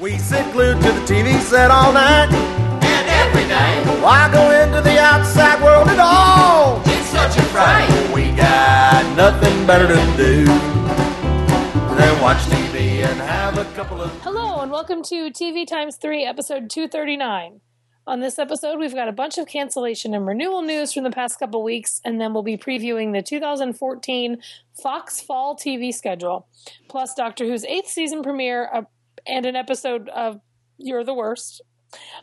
We sit glued to the TV set all night. And every day, Why go into the outside world at all? it's such a fright. We got nothing better to do than watch TV and have a couple of. Hello, and welcome to TV Times 3, episode 239. On this episode, we've got a bunch of cancellation and renewal news from the past couple weeks, and then we'll be previewing the 2014 Fox Fall TV schedule, plus Doctor Who's eighth season premiere uh, and an episode of You're the Worst.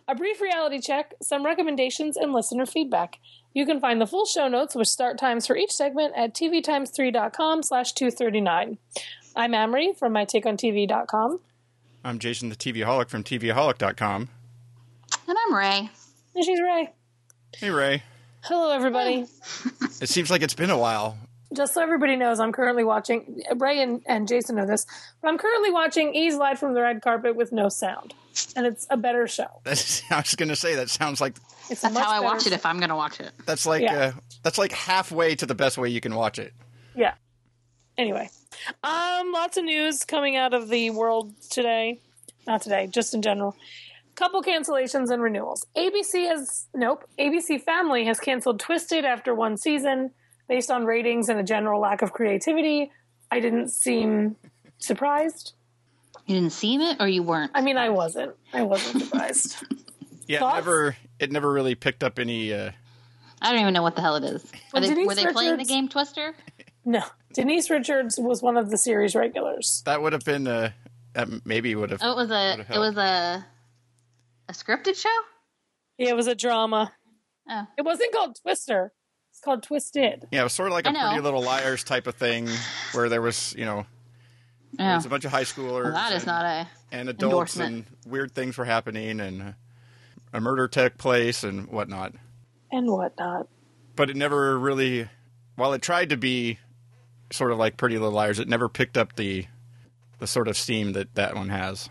A brief reality check, some recommendations, and listener feedback. You can find the full show notes with start times for each segment at tvtimes3.com slash 239. I'm Amrie from mytakeontv.com. I'm Jason the TVaholic from TVaholic.com. And I'm Rae. And she's Rae. Hey Rae. Hello, everybody. It seems like it's been a while. Just so everybody knows, I'm currently watching. Rae and, and Jason know this, but I'm currently watching E!'s Live from the Red Carpet with no sound, and it's a better show. That's, I was going to say that sounds like It's That's much how I better watch it if I'm going to watch it. that's like Yeah. uh, that's like halfway to the best way you can watch it. Yeah. Anyway, um, lots of news coming out of the world today. Not today, just in general. Couple cancellations and renewals. ABC has nope. ABC Family has canceled Twisted after one season based on ratings and a general lack of creativity. I didn't seem surprised. You didn't see it or you weren't? I mean, I wasn't. I wasn't surprised. Yeah, it Thoughts? never it never really picked up any uh I don't even know what the hell it is. Were Well, they, were they playing the game Twister? no, Denise Richards was one of the series regulars. that would have been uh that maybe would have Oh, it was a it was a a scripted show. Yeah, it was a drama. Oh, It wasn't called Twister. It's called Twisted. Yeah, it was sort of like a I know. pretty little liars type of thing where there was, you know, there oh. was a bunch of high schoolers Well, that is and, not a. and adults endorsement. and weird things were happening and a murder took place and whatnot. And whatnot. but it never really while it tried to be sort of like pretty little liars it never picked up the the sort of steam that that one has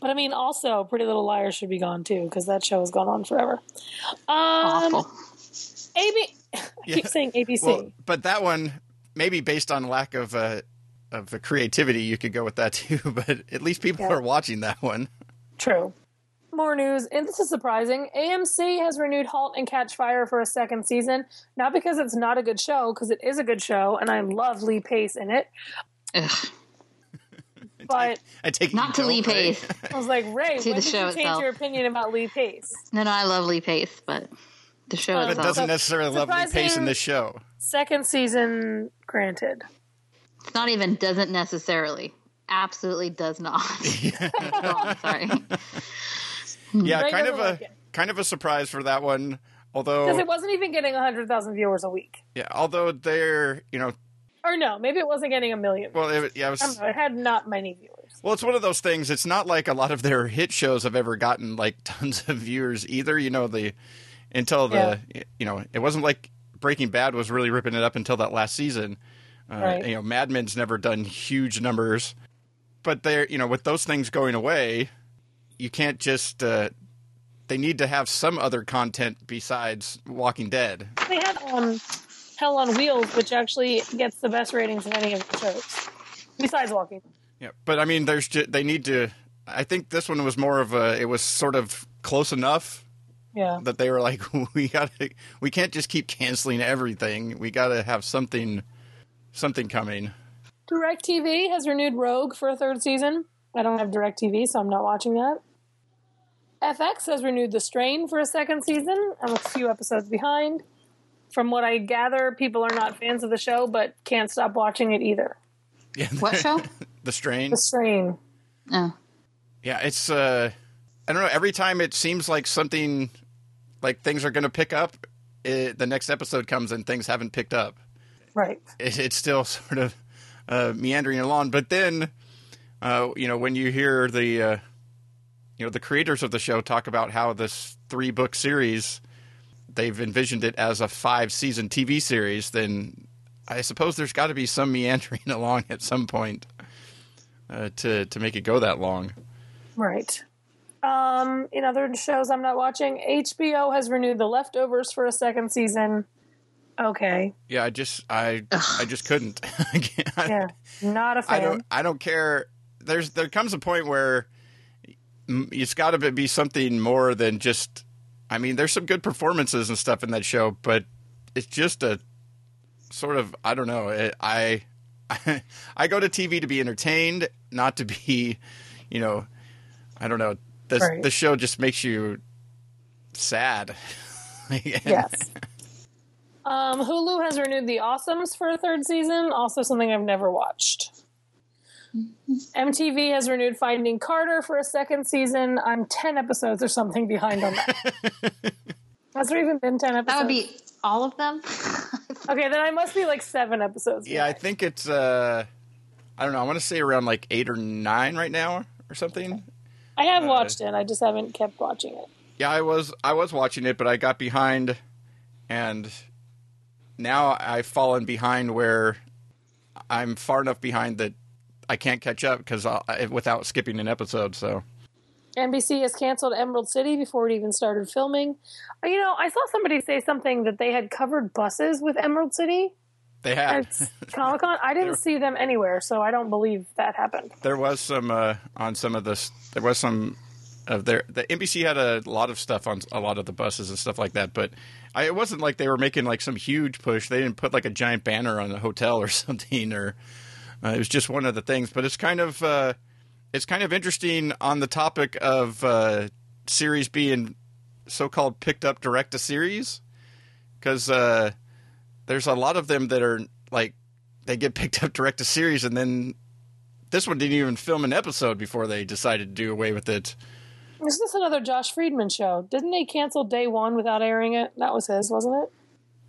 But I mean, also, Pretty Little Liars should be gone too because that show has gone on forever. Um, Awful. AB, I Yeah. keep saying ABC. well but that one maybe based on lack of uh of the creativity you could go with that too but at least people Yeah. are watching that one True. More news, and this is surprising. AMC has renewed *Halt and Catch Fire* for a second season. Not because it's not a good show, because it is a good show, and I love Lee Pace in it. Ugh. But i take it Not to Lee? Pace. I was like, Rae, To when the did show you change itself. your opinion about Lee Pace? No, no, I love Lee Pace, but the show Uh, but itself. doesn't necessarily love Lee Pace in this show Second season, granted. It's not even doesn't necessarily. Absolutely does not. oh, sorry. yeah Ray kind of a like kind of a surprise for that one although Because it wasn't even getting 100,000 viewers a week. yeah although they're you know Or no, maybe it wasn't getting a million. well it, yeah it was I don't know. It had not many viewers. Well, it's one of those things. It's not like a lot of their hit shows have ever gotten like tons of viewers either. You know, the until the you know it wasn't like Breaking Bad was really ripping it up until that last season. Uh, Right. You know, Mad Men's never done huge numbers, but they're you know with those things going away, you can't just. Uh, they need to have some other content besides Walking Dead. They had um, Hell on Wheels, which actually gets the best ratings of any of the shows, besides Walking. Yeah, but I mean, there's ju- they need to. I think this one was more of a. It was sort of close enough Yeah. that they were like, we got to, we can't just keep canceling everything. We got to have something, something coming. DirecTV has renewed Rogue for a third season. I don't have DirecTV, so I'm not watching that. FX has renewed The Strain for a second season. I'm a few episodes behind. From what I gather, people are not fans of the show, but can't stop watching it either. Yeah, What show? the strain. The Strain. Oh. Yeah, it's. uh I don't know. Every time it seems like something, like things are going to pick up, it, the next episode comes and things haven't picked up. Right. It, it's still sort of uh, meandering along. But then, uh, you know, when you hear the, uh, you know, the creators of the show talk about how this three book series, they've envisioned it as a five season TV series, then I suppose there's got to be some meandering along at some point uh, to to make it go that long. Right. Um, in other shows I'm not watching, HBO has renewed The Leftovers for a second season. Okay. Yeah, I just I I just couldn't. I Yeah. Not a I fan. don't I don't care. There's there comes a point where it's got to be something more than just. I mean, there's some good performances and stuff in that show, but it's just a sort of I don't know. It, I I go to TV to be entertained, not to be, you know, I don't know. This Right. the show just makes you sad. Yes. Um, Hulu has renewed The Awesomes for a third season, also something I've never watched. MTV has renewed Finding Carter for a second season. I'm 10 episodes or something behind on that. has there even been 10 episodes? That would be all of them. Okay, then I must be like seven episodes. Yeah, I think it's uh I don't know, I want to say around like 8 or 9 right now or something. I have watched it. I just haven't kept watching it. Yeah, I was I was watching it, but I got behind and now I've fallen behind where I'm far enough behind that I can't catch up because without skipping an episode. So NBC has canceled Emerald City before it even started filming. Uh, You know, I saw somebody say something that they had covered buses with Emerald City they had Comic Con. I didn't see them anywhere, so I don't believe that happened. there was some uh, on some of this. There was some of their the NBC had a lot of stuff on a lot of the buses and stuff like that, but. I, it wasn't like they were making like some huge push. They didn't put like a giant banner on the hotel or something, or uh, it was just one of the things. But it's kind of uh, it's kind of interesting on the topic of uh, series being so-called picked up direct to series because uh, there's a lot of them that are like they get picked up direct to series, and then this one didn't even film an episode before they decided to do away with it. Is this another Josh Friedman show? Didn't they cancel day one without airing it? That was his, wasn't it?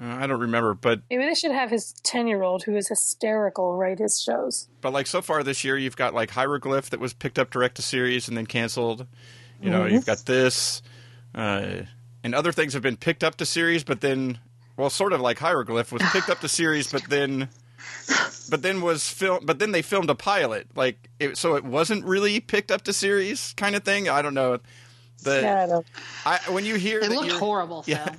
Uh, I don't remember, but Maybe they should have his 10 year old who is hysterical write his shows. but like so far this year, you've got like Hieroglyph that was picked up direct to series and then canceled. You know, you've got this, uh, and other things have been picked up to series, but then, well, sort of like Hieroglyph was picked up the series, but then, but then was film, but then they filmed a pilot, like it, so it wasn't really picked up to series kind of thing. I don't know. The Yeah, I know. I, when you hear It looked you're- horrible. Phil. Yeah.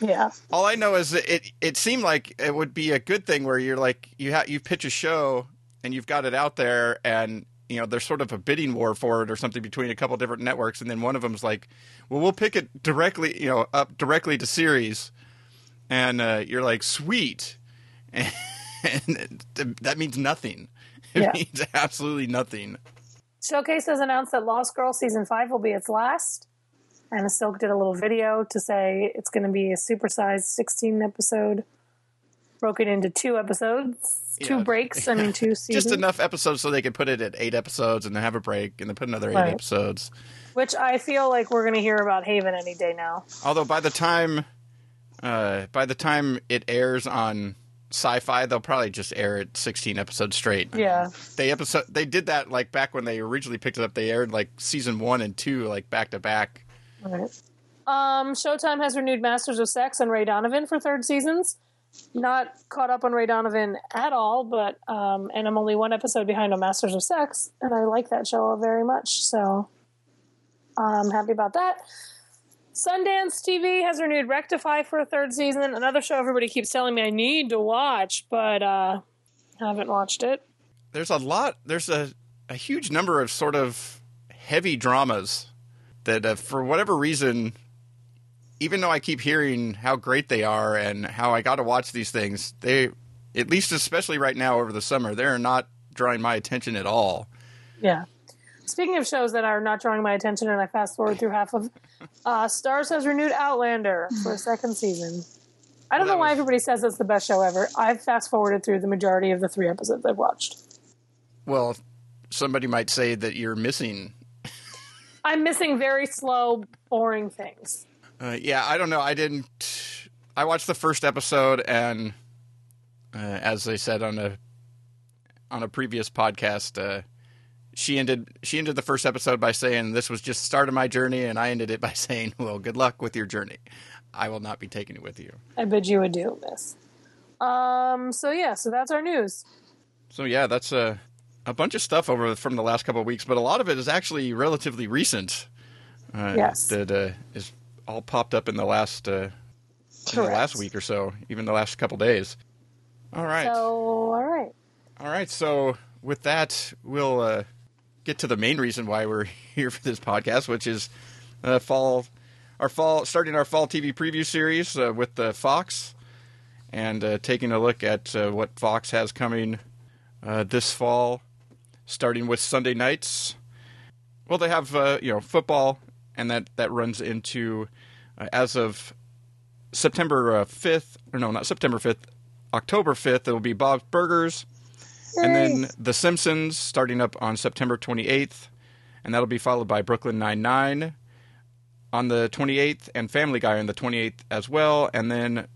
Yeah. all I know is that it it seemed like it would be a good thing where you're like you ha- you pitch a show and you've got it out there and you know there's sort of a bidding war for it or something between a couple different networks and then one of them's like well we'll pick it directly you know up directly to series and uh, you're like sweet and, that means nothing it Yeah. means absolutely nothing Showcase has announced that Lost Girl season five will be its last. Anna Silk did a little video to say it's going to be a supersized 16 episode, broken into two episodes, two Yeah. breaks. I mean, two seasons. just enough episodes so they could put it at eight episodes and then have a break and then put another eight Right. episodes Which I feel like we're going to hear about Haven any day now. Although by the time, uh, by the time it airs on Sci-Fi, they'll probably just air it 16 episodes straight. Yeah. They episode they did that like back when they originally picked it up. They aired like season one and two like back to back. Right. Um, Showtime has renewed Masters of Sex and Ray Donovan for third seasons. Not caught up on Ray Donovan at all, but um, and I'm only one episode behind on Masters of Sex, and I like that show very much. So I'm happy about that. Sundance TV has renewed Rectify for a third season. Another show everybody keeps telling me I need to watch, but uh, haven't watched it. There's a lot. There's a a huge number of sort of heavy dramas that, uh, for whatever reason, even though I keep hearing how great they are and how I got to watch these things, they, at least especially right now over the summer, they're not drawing my attention at all. Yeah. Speaking of shows that are not drawing my attention, and I fast forward through half of, uh, Starz has renewed Outlander for a second season. I don't Well, know why was- everybody says it's the best show ever. I've fast forwarded through the majority of the three episodes I've watched. Well, somebody might say that you're missing. I'm missing very slow, boring things. Uh, yeah, I don't know. I didn't. I watched the first episode, and uh, as I said on a on a previous podcast, uh, she ended she ended the first episode by saying this was just the start of my journey, and I ended it by saying, "Well, good luck with your journey. I will not be taking it with you." I bid you adieu, miss. Um. So yeah. So that's our news. So yeah, that's a a bunch of stuff over from the last couple of weeks, but a lot of it is actually relatively recent. Uh, Yes. that uh, is all popped up in the last uh, in the last week or so, even the last couple days. All right, So all right. all right. So with that, we'll uh, get to the main reason why we're here for this podcast, which is uh, fall, our fall, starting our fall TV preview series uh, with the Fox, and uh, taking a look at uh, what Fox has coming uh, this fall, starting with Sunday nights. Well, they have uh, you know football, and that that runs into as of September fifth, or no, not September fifth, October fifth. It will be Bob's Burgers. And then The Simpsons starting up on September 28th, and that'll be followed by Brooklyn Nine-Nine on the 28th and Family Guy on the 28th as well. And then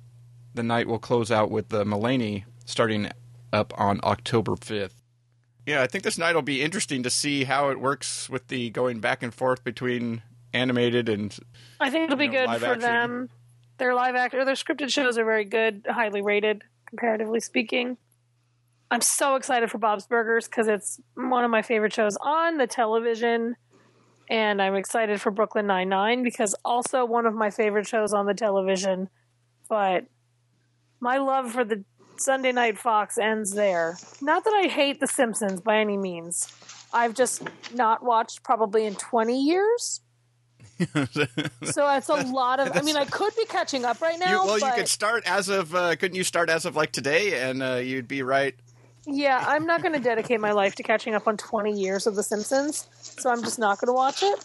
the night will close out with the Mulaney starting up on October 5th. Yeah, I think this night will be interesting to see how it works with the going back and forth between animated and. I think it'll be know, good for action. them. Their live act or their scripted shows are very good, highly rated, comparatively speaking. I'm so excited for Bob's Burgers because it's one of my favorite shows on the television, and I'm excited for Brooklyn Nine Nine because also one of my favorite shows on the television. But my love for the Sunday Night Fox ends there. Not that I hate The Simpsons by any means. I've just not watched probably in 20 years. So it's a lot of. I mean, I could be catching up right now. You, well, but you could start as of uh, couldn't you start as of like today, and uh, you'd be right. Yeah, I'm not going to dedicate my life to catching up on 20 years of The Simpsons. So I'm just not going to watch it.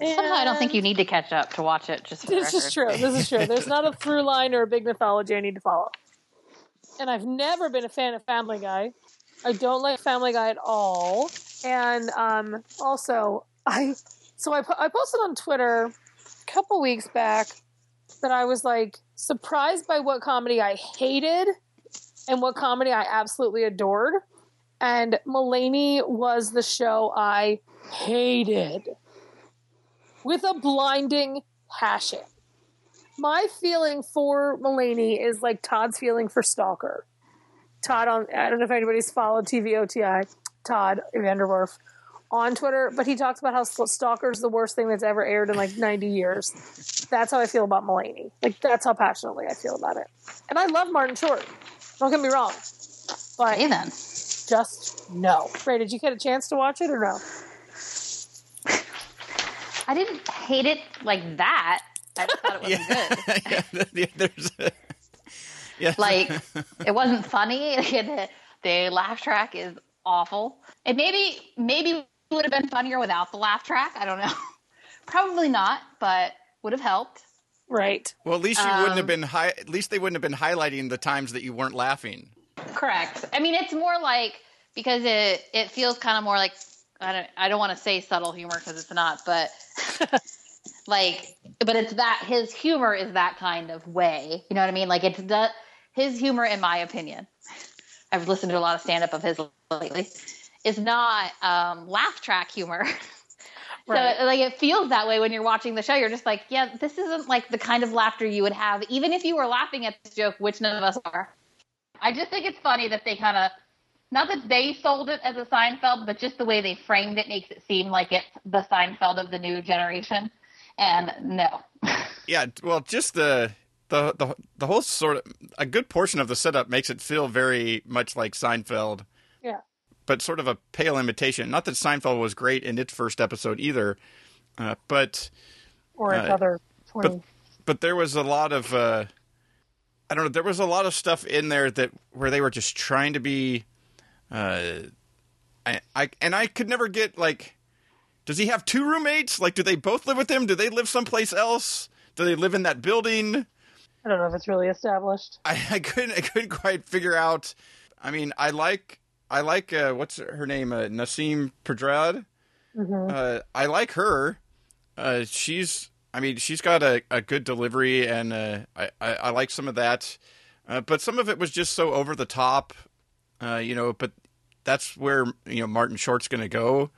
And Somehow I don't think you need to catch up to watch it. Just This is true. This is true. There's not a through line or a big mythology I need to follow. And I've never been a fan of Family Guy. I don't like Family Guy at all. And um, also, I so I, I posted on Twitter a couple weeks back that I was like surprised by what comedy I hated and what comedy I absolutely adored. And Mulaney was the show I hated with a blinding passion. My feeling for Mulaney is like Todd's feeling for Stalker. Todd on I don't know if anybody's followed TVOTI, Todd VanDerWerff on Twitter, but he talks about how Stalker's the worst thing that's ever aired in like 90 years. That's how I feel about Mulaney. Like that's how passionately I feel about it. And I love Martin Short. Don't get me wrong. But Hey then. just no. Rae, did you get a chance to watch it or no? I didn't hate it like that. I just thought it wasn't good. yeah, there's. Uh, yeah, Like it wasn't funny. the, the laugh track is awful. And maybe maybe it would have been funnier without the laugh track. I don't know. Probably not, but would have helped. Right. well, at least you wouldn't have Um, been high. At least they wouldn't have been highlighting the times that you weren't laughing. Correct. I mean, it's more like because it it feels kind of more like I don't I don't want to say subtle humor because it's not, but like but it's that his humor is that kind of way. You know what I mean? Like it's the his humor, in my opinion. I've listened to a lot of stand up of his lately. Is not um, laugh track humor. Right. So like it feels that way when you're watching the show. You're just like, yeah, this isn't like the kind of laughter you would have, even if you were laughing at this joke, which none of us are. I just think it's funny that they kind of, not that they sold it as a Seinfeld, but just the way they framed it makes it seem like it's the Seinfeld of the new generation. And no, Yeah, well, just the the the the whole sort of a good portion of the setup makes it feel very much like Seinfeld. But sort of a pale imitation. Not that Seinfeld was great in its first episode either, uh, but Or Uh, another 20. but there was a lot of uh, I don't know. There was a lot of stuff in there that where they were just trying to be. Uh, I, I and I could never get like. Does he have two roommates? Like, do they both live with him? Do they live someplace else? Do they live in that building? I don't know if it's really established. I, I couldn't I couldn't quite figure out. I mean, I like I like uh, what's her name, uh, Nasim Pedrad. Uh, I like her. Uh, she's I mean, she's got a, a good delivery, and uh, I, I I like some of that. Uh, but some of it was just so over the top, uh, you know. But that's where you know Martin Short's going to go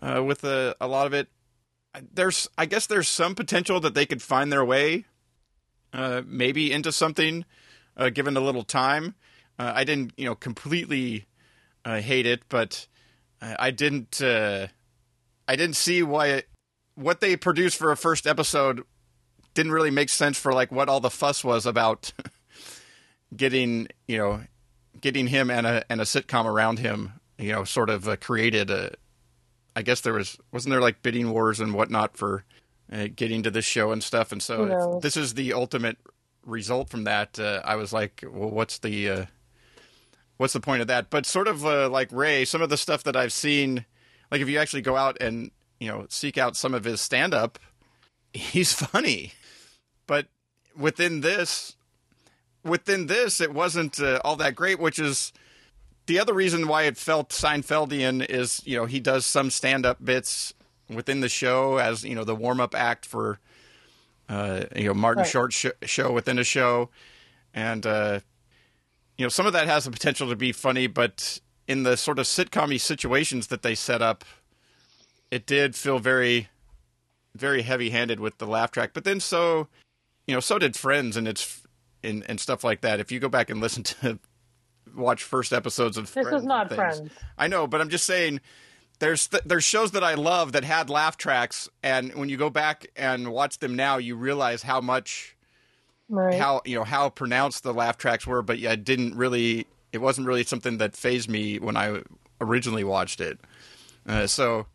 uh, with a, a lot of it. There's, I guess, there's some potential that they could find their way, uh, maybe into something, uh, given a little time. Uh, I didn't, you know, completely uh, hate it, but I didn't, uh, I didn't see why it, what they produced for a first episode didn't really make sense for like what all the fuss was about getting, you know, getting him and a and a sitcom around him, you know, sort of uh, created. Uh, I guess there was wasn't there like bidding wars and whatnot for uh, getting to this show and stuff, and so this is the ultimate result from that. Uh, I was like, well, what's the uh, what's the point of that? But sort of uh, like Rae, some of the stuff that I've seen, like if you actually go out and you know seek out some of his stand up, he's funny, but within this within this, it wasn't uh, all that great, which is the other reason why it felt Seinfeldian is, you know, he does some stand up bits within the show as, you know, the warm up act for, uh, you know, Martin Right. Short sh- show within a show. And, uh, you know, some of that has the potential to be funny, but in the sort of sitcom situations that they set up, it did feel very, very heavy handed with the laugh track. But then so, you know, so did Friends and its and, and stuff like that. If you go back and listen to watch first episodes of This Friends was not Friends. I know, but I'm just saying there's th- there's shows that I love that had laugh tracks, and when you go back and watch them now, you realize how much Right. how you know how pronounced the laugh tracks were, but yeah, it didn't really. It wasn't really something that fazed me when I originally watched it. Uh, so,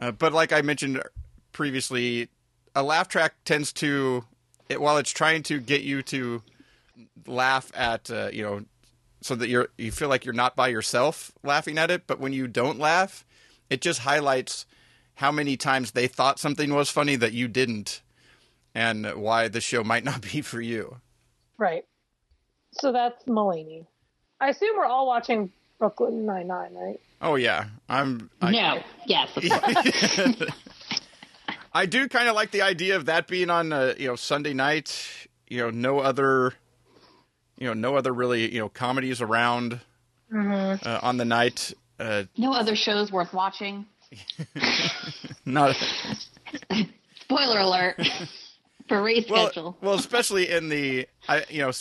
uh, but like I mentioned previously, a laugh track tends to, it, while it's trying to get you to laugh at, uh, you know, so that you're you feel like you're not by yourself laughing at it, but when you don't laugh, it just highlights how many times they thought something was funny that you didn't, and why the show might not be for you. Right. So that's Mulaney. I assume we're all watching Brooklyn Nine Nine, right? Oh yeah, I'm. I, no. Yes. I do kind of like the idea of that being on, uh, you know, Sunday night. You know, no other, you know, no other really, you know, comedies around uh, on the night. Uh, no other shows worth watching. not Spoiler alert for race well, schedule. well, especially in the, I, you know,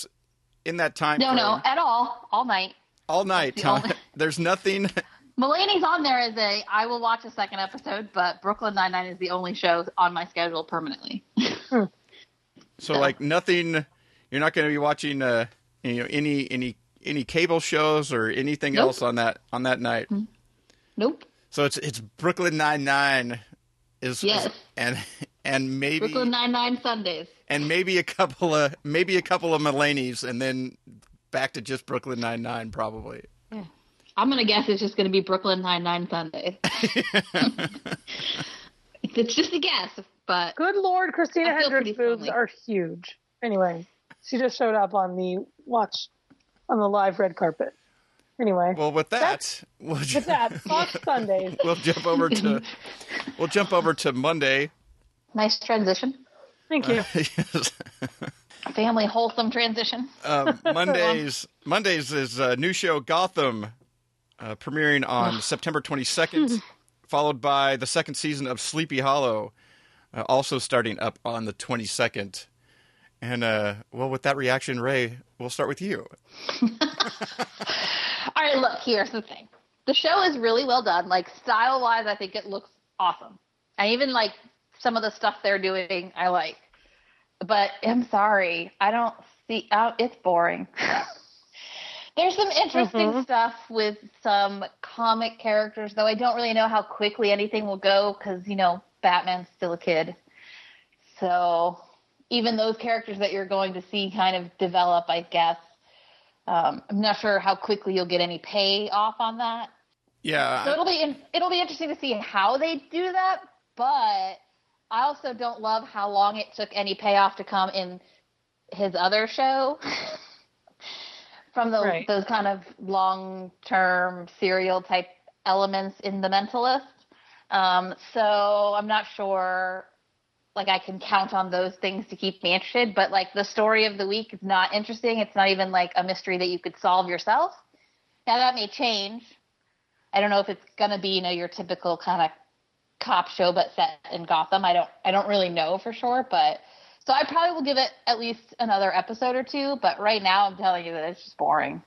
in that time. No, no, at all. All night. all night. the huh? only- There's nothing. Mulaney's on there as a I will watch a second episode, but Brooklyn Nine Nine is the only show on my schedule permanently. So like nothing. You're not going to be watching, uh, you know, any any any cable shows or anything Nope. else on that on that night. Nope. So it's it's Brooklyn Nine Nine, is Yes. is- and and maybe Brooklyn Nine Nine Sundays. and maybe a couple of maybe a couple of Mulaney's, and then back to just Brooklyn Nine Nine probably. Yeah. I'm gonna guess it's just gonna be Brooklyn Nine Nine Sundays. it's just a guess, but Good Lord, Christina I feel Hendricks' boobs friendly. are huge. Anyway, she just showed up on the watch on the live red carpet. Anyway, Well, with that, we'll, ju- with that, Fox Sundays. we'll jump over to we'll jump over to Monday. Nice transition. Thank you. Family wholesome transition. um, Mondays Mondays is a new show Gotham, uh, premiering on September 22nd, followed by the second season of Sleepy Hollow, uh, also starting up on the 22nd. And uh, well, with that reaction, Rae, we'll start with you. All right, look, here's the thing. The show is really well done. Like style wise, I think it looks awesome. And even like some of the stuff they're doing, I like. But I'm sorry, I don't see. Uh, it's boring. There's some interesting stuff with some comic characters, though I don't really know how quickly anything will go because you know Batman's still a kid. So even those characters that you're going to see kind of develop, I guess. Um, I'm not sure how quickly you'll get any payoff on that. Yeah, So it'll be in, it'll be interesting to see how they do that. But I also don't love how long it took any payoff to come in his other show. From those Right. those kind of long term serial type elements in The Mentalist. Um, so I'm not sure like I can count on those things to keep me interested, but like the story of the week is not interesting. It's not even like a mystery that you could solve yourself. Now that may change. I don't know if it's gonna be, you know, your typical kind of cop show but set in Gotham. I don't I don't really know for sure, but so I probably will give it at least another episode or two, but right now I'm telling you that it's just boring.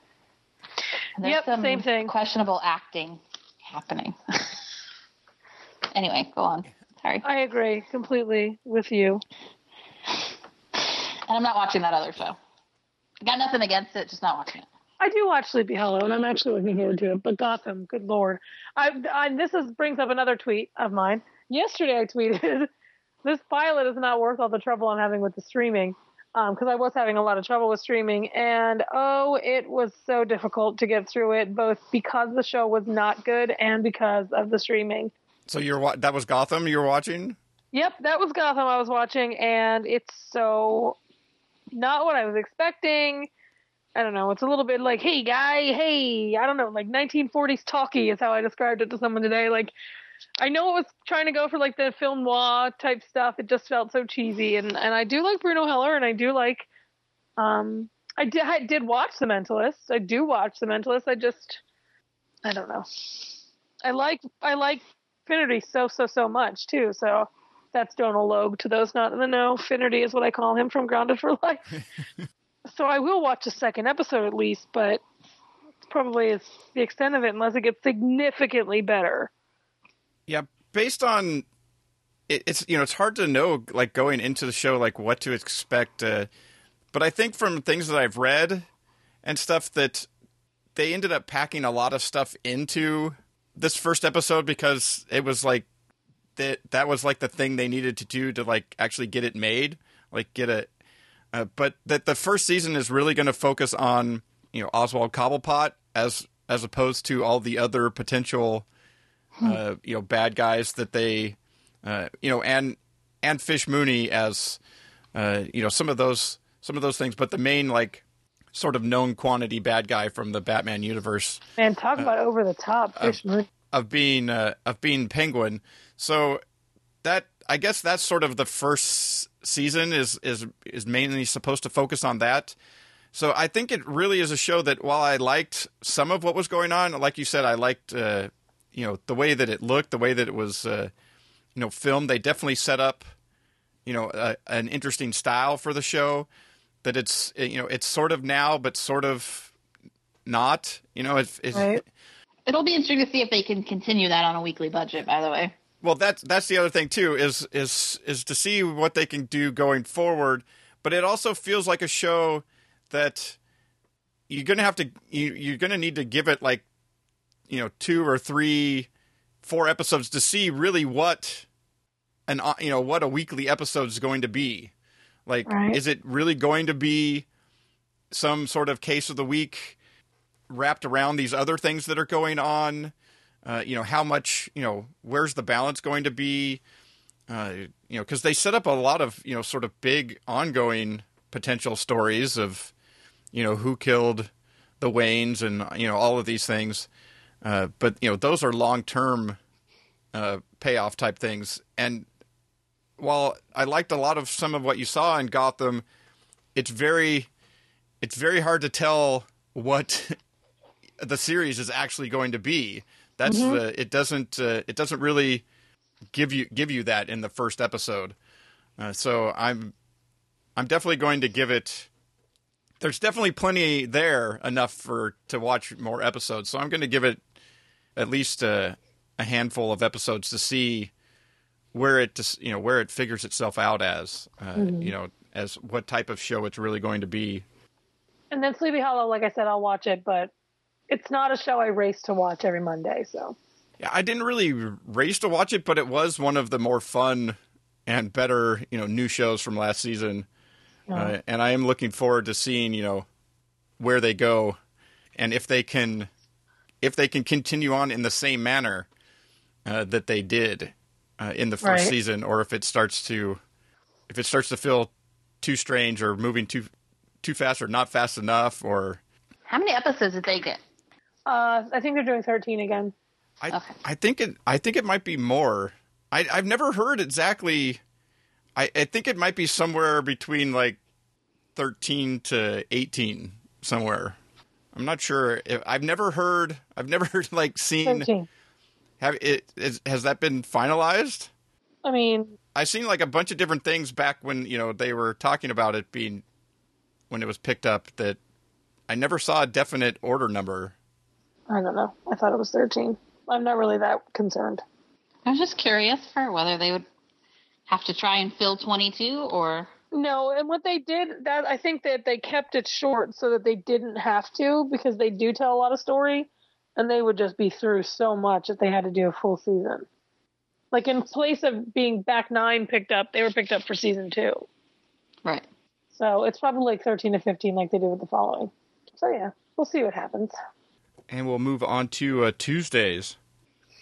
And There's Yep, some same thing. questionable acting happening. anyway, go on. Sorry. I agree completely with you. And I'm not watching that other show. I got nothing against it, just not watching it. I do watch Sleepy Hollow, and I'm actually looking forward to it. But Gotham, good lord, I, I this is brings up another tweet of mine. Yesterday, I tweeted, "This pilot is not worth all the trouble I'm having with the streaming." Because um, I was having a lot of trouble with streaming, and oh, it was so difficult to get through it, both because the show was not good and because of the streaming. So you're that was Gotham you were watching? Yep, that was Gotham I was watching, and it's so not what I was expecting. I don't know. It's a little bit like, hey, guy, hey, I don't know, like 1940s talkie is how I described it to someone today. Like, I know it was trying to go for like the film noir type stuff. It just felt so cheesy, and and I do like Bruno Heller, and I do like, um, I did I did watch The Mentalist. I do watch The Mentalist. I just, I don't know. I like I like Finnerty so so so much too. So that's Donal Logue. To those not in the know, Finnerty is what I call him from Grounded for Life. so I will watch a second episode at least, but probably is the extent of it unless it gets significantly better. Yeah, based on it, it's you know it's hard to know like going into the show like what to expect. Uh, but I think from things that I've read and stuff that they ended up packing a lot of stuff into this first episode because it was like that that was like the thing they needed to do to like actually get it made, like get it. Uh, but that the first season is really going to focus on you know Oswald Cobblepot as as opposed to all the other potential uh, you know bad guys that they uh, you know and and Fish Mooney as uh, you know some of those some of those things, but the main like sort of known quantity bad guy from the Batman universe Man, talk about over the top Fish Moon. of being uh, of being Penguin. So that I guess that's sort of the first season is is is mainly supposed to focus on that. So I think it really is a show that while I liked some of what was going on, like you said, I liked uh, you know the way that it looked, the way that it was uh, you know filmed. They definitely set up you know a, an interesting style for the show. That it's you know it's sort of now, but sort of not. You know, it's, it's Right. It'll be interesting to see if they can continue that on a weekly budget. By the way, Well, that's that's the other thing too is is is to see what they can do going forward. But it also feels like a show that you're gonna have to you, you're gonna need to give it like you know two or three, four episodes to see really what an you know what a weekly episode is going to be. Like, Right. is it really going to be some sort of case of the week wrapped around these other things that are going on? Uh, you know how much you know where's the balance going to be? Uh, you know because they set up a lot of you know sort of big ongoing potential stories of you know who killed the Waynes and you know all of these things. Uh, but you know those are long term uh, payoff type things. And while I liked a lot of some of what you saw in Gotham it's very it's very hard to tell what the series is actually going to be. That's the it doesn't uh, it doesn't really give you give you that in the first episode. Uh, so I'm I'm definitely going to give it. There's definitely plenty there enough for to watch more episodes. So I'm going to give it at least a, a handful of episodes to see where it you know where it figures itself out as uh, you know as what type of show it's really going to be. And then Sleepy Hollow, like I said, I'll watch it, but it's not a show I race to watch every Monday. So Yeah, I didn't really race to watch it, but it was one of the more fun and better, you know, new shows from last season. Uh, and I am looking forward to seeing, you know, where they go and if they can if they can continue on in the same manner uh, that they did uh, in the first Right. season or if it starts to if it starts to feel too strange or moving too too fast or not fast enough or how many episodes did they get? Uh, I think they're doing 13 again. I Okay. I think it I think it might be more. I I've never heard exactly. I I think it might be somewhere between like thirteen to eighteen somewhere. I'm not sure. If, I've never heard. I've never heard like seen. 13. Have it is, has that been finalized? I mean, I've seen like a bunch of different things back when you know they were talking about it being when it was picked up. That I never saw a definite order number. I don't know. I thought it was 13. I'm not really that concerned. I was just curious for whether they would have to try and fill 22 or No, and what they did that I think that they kept it short so that they didn't have to because they do tell a lot of story, and they would just be through so much that they had to do a full season. Like in place of being back nine picked up, they were picked up for season two. Right. So it's probably like thirteen to fifteen, like they do with the following. So yeah, we'll see what happens. And we'll move on to uh, Tuesdays.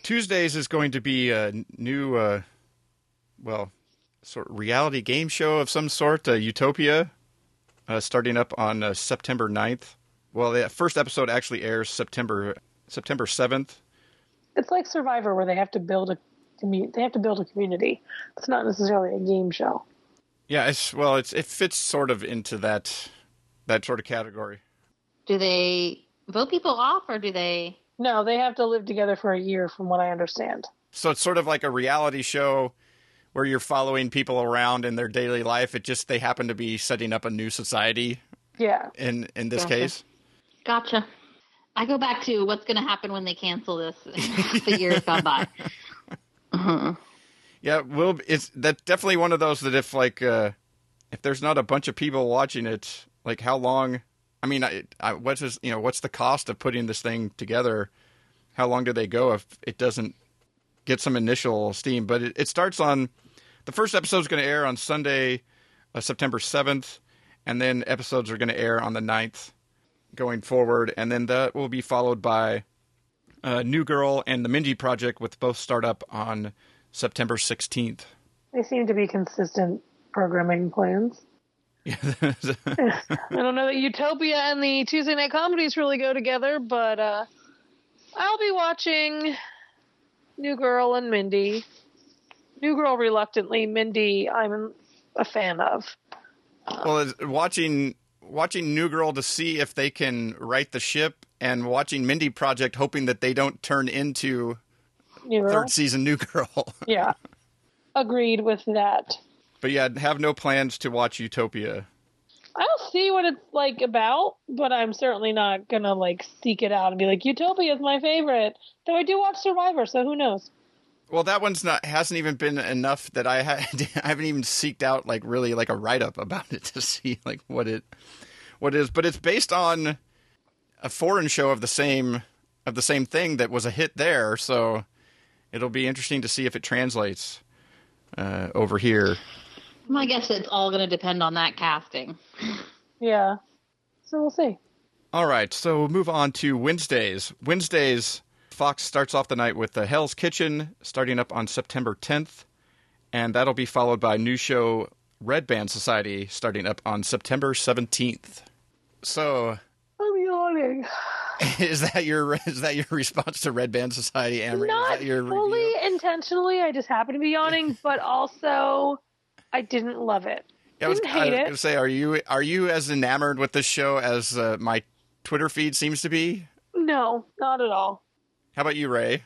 Tuesdays is going to be a new, uh, well, sort of reality game show of some sort, uh, Utopia, uh, starting up on uh, September 9th. Well, the first episode actually airs September September 7th. It's like Survivor, where they have to build a commu- They have to build a community. It's not necessarily a game show. Yeah, it's well, it's it fits sort of into that that sort of category. Do they vote people off or do they? No, they have to live together for a year, from what I understand. So it's sort of like a reality show where you're following people around in their daily life. It just they happen to be setting up a new society Yeah, in in this Gotcha. case. Gotcha. I go back to what's going to happen when they cancel this. the years gone by. Mhm. Yeah, well, it's that definitely one of those that if like uh, if there's not a bunch of people watching it, like how long? I mean, I, I, what's his, you know what's the cost of putting this thing together? How long do they go if it doesn't get some initial steam? But it, it starts on the first episode is going to air on Sunday, uh, September seventh, and then episodes are going to air on the 9th going forward, and then that will be followed by uh, New Girl and the Mindy Project, with both start up on September 16th. they seem to be consistent programming plans. I don't know that Utopia and the Tuesday Night Comedies really go together, but uh, I'll be watching New Girl and Mindy. New Girl reluctantly, Mindy I'm a fan of. well, watching watching New Girl to see if they can right the ship, and watching Mindy Project, hoping that they don't turn into third season New Girl. yeah, agreed with that. But yeah, have no plans to watch Utopia. I'll see what it's like about, but I'm certainly not gonna like seek it out and be like Utopia is my favorite. Though I do watch Survivor, so who knows? Well, that one's not hasn't even been enough that I had I haven't even seeked out like really like a write up about it to see like what it what it is. But it's based on a foreign show of the same of the same thing that was a hit there, so it'll be interesting to see if it translates uh, over here. I guess it's all going to depend on that casting. Yeah, so we'll see. All right, so we'll move on to Wednesdays. Wednesdays, Fox starts off the night with the Hell's Kitchen, starting up on September 10th, and that'll be followed by new show Red Band Society, starting up on September 17th. So, I'm yawning. is that your is that your response to Red Band Society, Amrie? is Not that your fully review? intentionally. I just happen to be yawning, but also I didn't love it. I was, didn't I hate was it. gonna say, are you are you as enamored with this show as uh, my Twitter feed seems to be? No, not at all. How about you, Rae?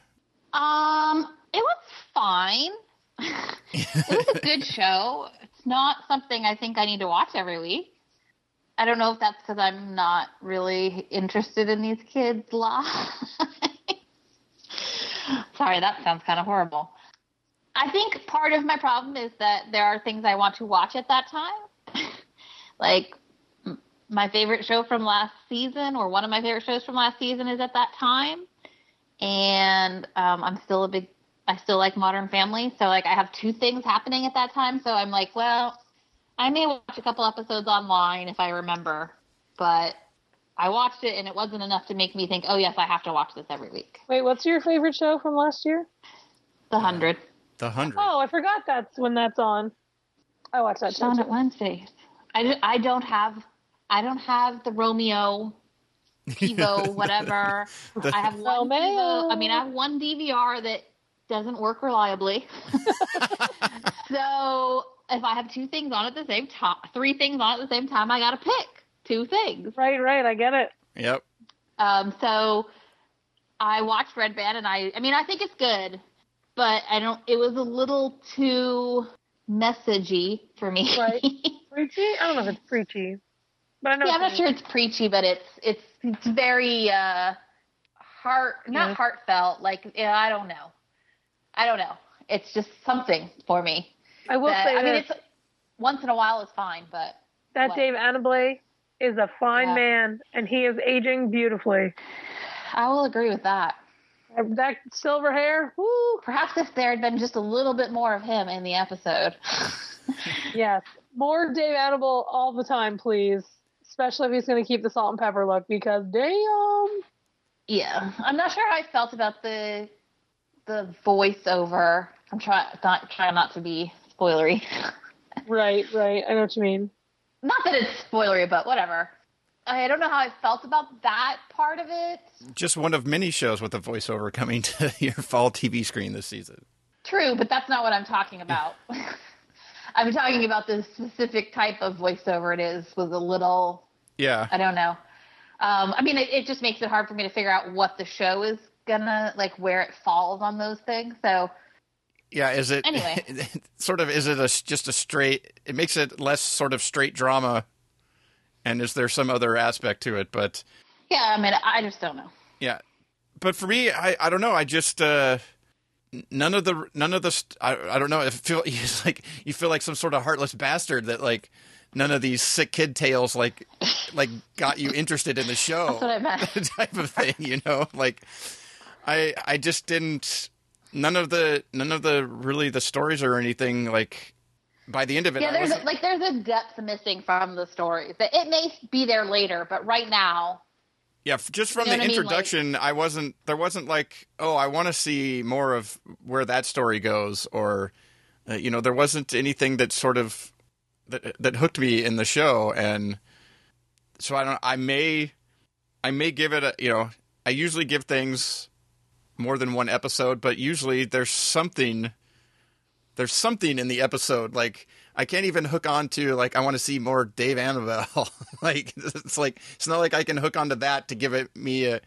Um, it was fine. it was a good show. It's not something I think I need to watch every week. I don't know if that's because I'm not really interested in these kids' lives. Sorry, that sounds kind of horrible. I think part of my problem is that there are things I want to watch at that time. like m- my favorite show from last season, or one of my favorite shows from last season, is at that time and um, I'm still a big. I still like Modern Family, so like I have two things happening at that time. So I'm like, well, I may watch a couple episodes online if I remember, but I watched it and it wasn't enough to make me think, oh yes, I have to watch this every week. Wait, what's your favorite show from last year? The Hundred. The hundred. Oh, I forgot that's when that's on. I watched that It's show. on too. at Wednesdays. I, d- I don't have I don't have the Roamio TiVo whatever. I have one Roamio. TiVo. I mean, I have one DVR that doesn't work reliably. so if I have two things on at the same time, three things on at the same time, I got to pick two things. Right, right. I get it. Yep. Um, so I watched Red Band, and I, I mean, I think it's good, but I don't. It was a little too messagey for me. Right. Preachy? I don't know if it's preachy, but I know. Yeah, I'm not sure it's preachy, but it's it's it's very uh heart not heartfelt. Like yeah, I don't know, I don't know. It's just something for me. I will that- say I mean, it's once in a while is fine, but That What? Dave Annable is a fine Yeah. man, and he is aging beautifully. I will agree with that. That silver hair, woo! Perhaps if there had been just a little bit more of him in the episode. Yes, more Dave Annable all the time, please. Especially if he's going to keep the salt and pepper look, because damn. yeah, I'm not sure how I felt about the the voiceover. I'm trying not trying not to be spoilery. Right, right. I know what you mean. Not that it's spoilery, but whatever. I don't know how I felt about that part of it. Just one of many shows with a voiceover coming to your fall TV screen this season. True, but that's not what I'm talking about. I'm talking about the specific type of voiceover it is with a little Yeah. I don't know. Um, I mean, it, it just makes it hard for me to figure out what the show is gonna like, where it falls on those things. So Yeah, is it Anyway. sort of is it a, just a straight it makes it less sort of straight drama and is there some other aspect to it but yeah, I mean, I just don't know. yeah. But for me I I don't know, I just uh none of the none of the st- I I don't know, I feel it's like you feel like some sort of heartless bastard that like none of these sick kid tales like like got you interested in the show. That's what I meant. type of thing, you know. Like, I I just didn't. None of the none of the really the stories or anything like. By the end of it, Yeah, I there's a, like there's a depth missing from the stories. That it may be there later, but right now, yeah, just from You know the what I mean? introduction, I wasn't. There wasn't like, oh, I want to see more of where that story goes, or uh, you know, there wasn't anything that sort of that that hooked me in the show, and so I don't. I may, I may give it a. You know, I usually give things more than one episode, but usually there's something. There's something in the episode like I can't even hook on to like I want to see more Dave Annable. like it's like it's not like I can hook onto that to give it me a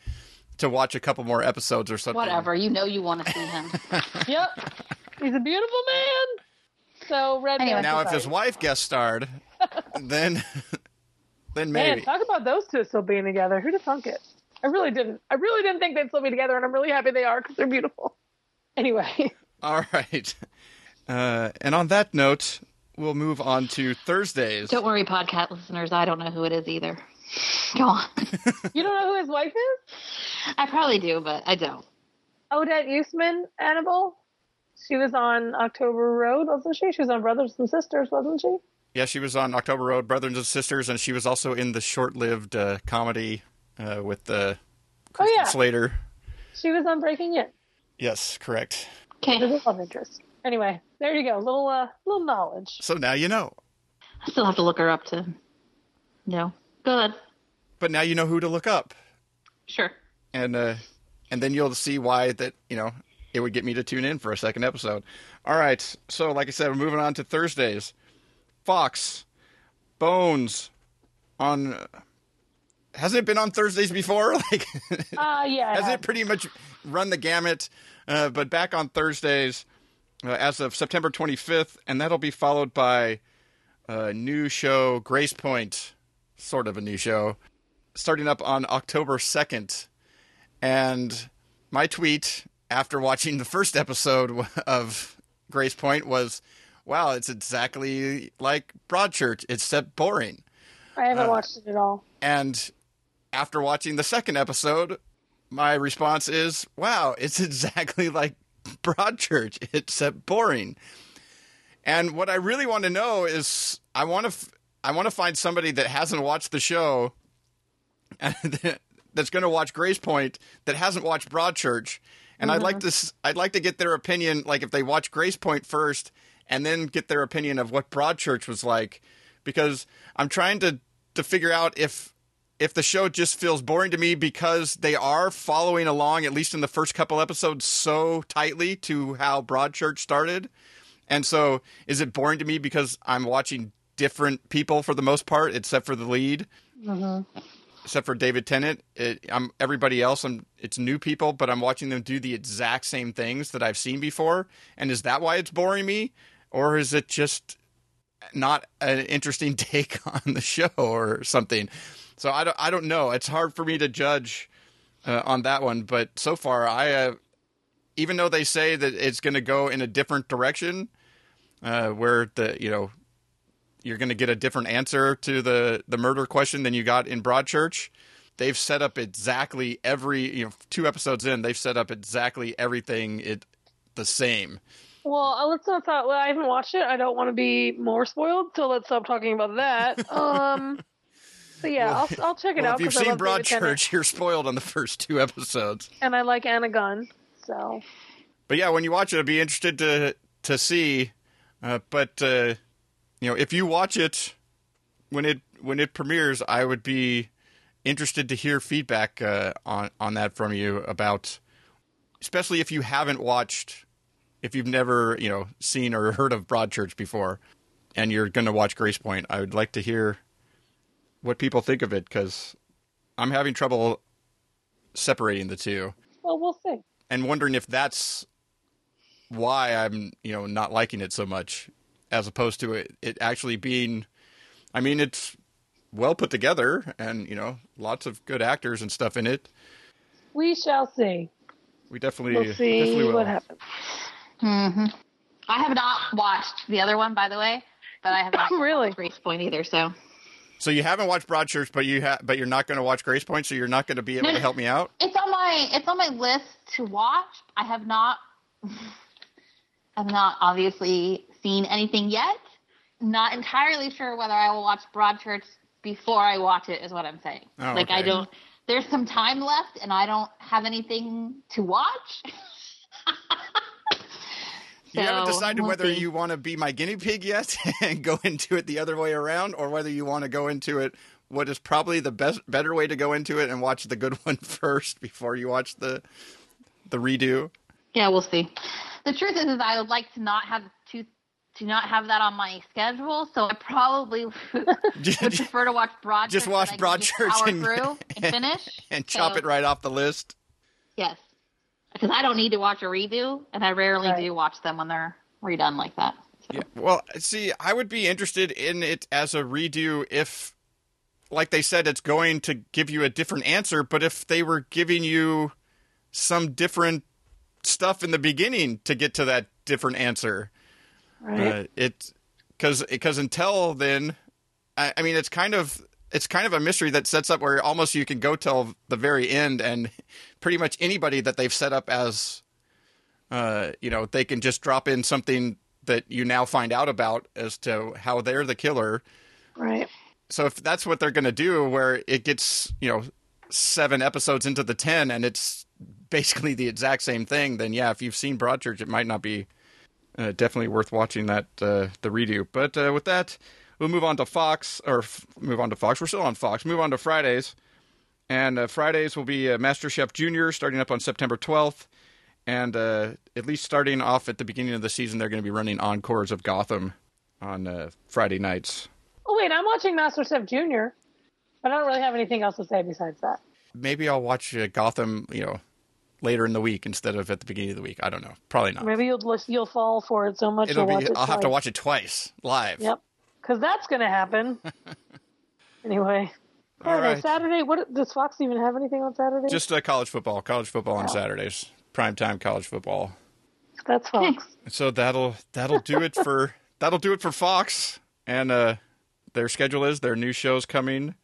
to watch a couple more episodes or something. whatever. You know, you want to see him. Yep. He's a beautiful man. So, Red Anyway. Now, if his wife guest starred, then then maybe. Man, talk about those two still being together. Who'd have thunk it? I really didn't. I really didn't think they'd still be together, and I'm really happy they are because they're beautiful. Anyway, All right. Uh, and on that note, we'll move on to Thursdays. don't worry, podcast listeners. I don't know who it is either. Go on. you don't know who his wife is? I probably do, but I don't. Odette Yustman, Annable. She was on October Road, wasn't she? She was on Brothers and Sisters, wasn't she? Yeah, she was on October Road, Brothers and Sisters, and she was also in the short-lived uh, comedy uh, with uh, Oh yeah. Slater. She was on Breaking In. Yes, correct. There's Okay. a love interest. Anyway, there you go. Little, uh, little knowledge. So now you know. I still have to look her up to. No. Go ahead. But now you know who to look up. Sure. and uh, and then you'll see why that you know it would get me to tune in for a second episode. All right, so like I said, we're moving on to Thursdays. Fox, Bones, on. Hasn't it been on Thursdays before? Like, Ah, yeah. hasn't it pretty much run the gamut? Uh, but back on Thursdays uh, as of September 25th, and that'll be followed by a new show, Gracepoint, sort of a new show, starting up on October 2nd. And my tweet after watching the first episode of Gracepoint was, "Wow, it's exactly like Broadchurch, except boring." I haven't uh, watched it at all. And after watching the second episode, my response is, "Wow, it's exactly like Broadchurch, except uh, boring." And what I really want to know is, I want to, f- I want to find somebody that hasn't watched the show, that's going to watch Gracepoint that hasn't watched Broadchurch, and I'd like mm-hmm. to, s- I'd like to get their opinion, like if they watch Gracepoint first, and then get their opinion of what Broadchurch was like, because I'm trying to to figure out if if the show just feels boring to me because they are following along at least in the first couple episodes so tightly to how Broadchurch started. And so is it boring to me because I'm watching different people for the most part except for the lead? Mm-hmm. Except for David Tennant, it, I'm everybody else. I'm it's new people, but I'm watching them do the exact same things that I've seen before. And is that why it's boring me, or is it just not an interesting take on the show or something. So I don't, I don't know. It's hard for me to judge uh, on that one. But so far, I uh, even though they say that it's going to go in a different direction, uh, where the you know you're going to get a different answer to the the murder question than you got in Broadchurch. They've set up exactly every you know two episodes in. They've set up exactly everything it the same. Well, uh, let's not talk. Well, I haven't watched it. I don't want to be more spoiled, so let's stop talking about that. Um, but yeah, Well, I'll I'll check it well, out. if you've seen love David Tennant, Broadchurch, you're spoiled on the first two episodes. and I like Anna Gunn. So But yeah, when you watch it, I'd be interested to to see. Uh, but uh, you know, if you watch it when it when it premieres, I would be interested to hear feedback uh, on on that from you about, especially if you haven't watched, if you've never you know seen or heard of Broadchurch before, and you're going to watch Gracepoint. I would like to hear what people think of it because I'm having trouble separating the two well, we'll see. and wondering if that's why I'm, you know, not liking it so much, as opposed to it, it actually being. I mean, it's well put together, and you know, lots of good actors and stuff in it. We shall see. We definitely, We'll see definitely will. what happens. hmm I have not watched the other one, by the way, but I have not Really? watched Gracepoint either. So So you haven't watched Broadchurch, but you ha- but you're not going to watch Gracepoint, so you're not going to be able to help me out. it's on my it's on my list to watch. I have not I've not obviously seen anything yet. Not entirely sure whether I will watch Broadchurch before I watch it. Is what I'm saying. Oh, like I don't. There's some time left, and I don't have anything to watch. you haven't decided we'll whether see. you want to be my guinea pig yet and go into it the other way around, or whether you want to go into it what is probably the best, better way to go into it and watch the good one first before you watch the the redo. Yeah, we'll see. The truth is, is I would like to not have to to not have that on my schedule, so I probably would prefer to watch Broadchurch. Just watch Broadchurch power and- and finish and chop So, it right off the list. Yes, because I don't need to watch a redo, and I rarely Right. do watch them when they're redone like that. Yeah. Well, see, I would be interested in it as a redo if, like they said, it's going to give you a different answer. But if they were giving you some different stuff in the beginning to get to that different answer, Right. uh, it because because until then, I, I mean, it's kind of it's kind of a mystery that sets up where almost you can go till the very end, and pretty much anybody that they've set up as, uh, you know, they can just drop in something that you now find out about as to how they're the killer. right. So if that's what they're going to do, where it gets you know seven episodes into the ten, and it's basically the exact same thing, then yeah, if you've seen Broadchurch, it might not be uh, definitely worth watching that uh, the redo. But uh, with that, we'll move on to Fox or f- move on to Fox. We're still on Fox. Move on to Fridays, and uh, Fridays will be uh, MasterChef Junior starting up on September twelfth, and uh, at least starting off at the beginning of the season, they're going to be running encores of Gotham on uh, Friday nights. Oh wait, I'm watching MasterChef Junior. I don't really have anything else to say besides that. Maybe I'll watch uh, Gotham, you know, later in the week instead of at the beginning of the week. I don't know. Probably not. Maybe you'll you'll fall for it so much It'll be. it I'll have to watch it twice live. Yep, because that's going to happen. anyway, All right. Saturday. What does Fox even have anything on Saturday? Just uh, college football. College football on Oh. Saturdays. Prime time college football. that's Fox. So that'll that'll do it for that'll do it for Fox. And uh, their schedule is their new shows coming.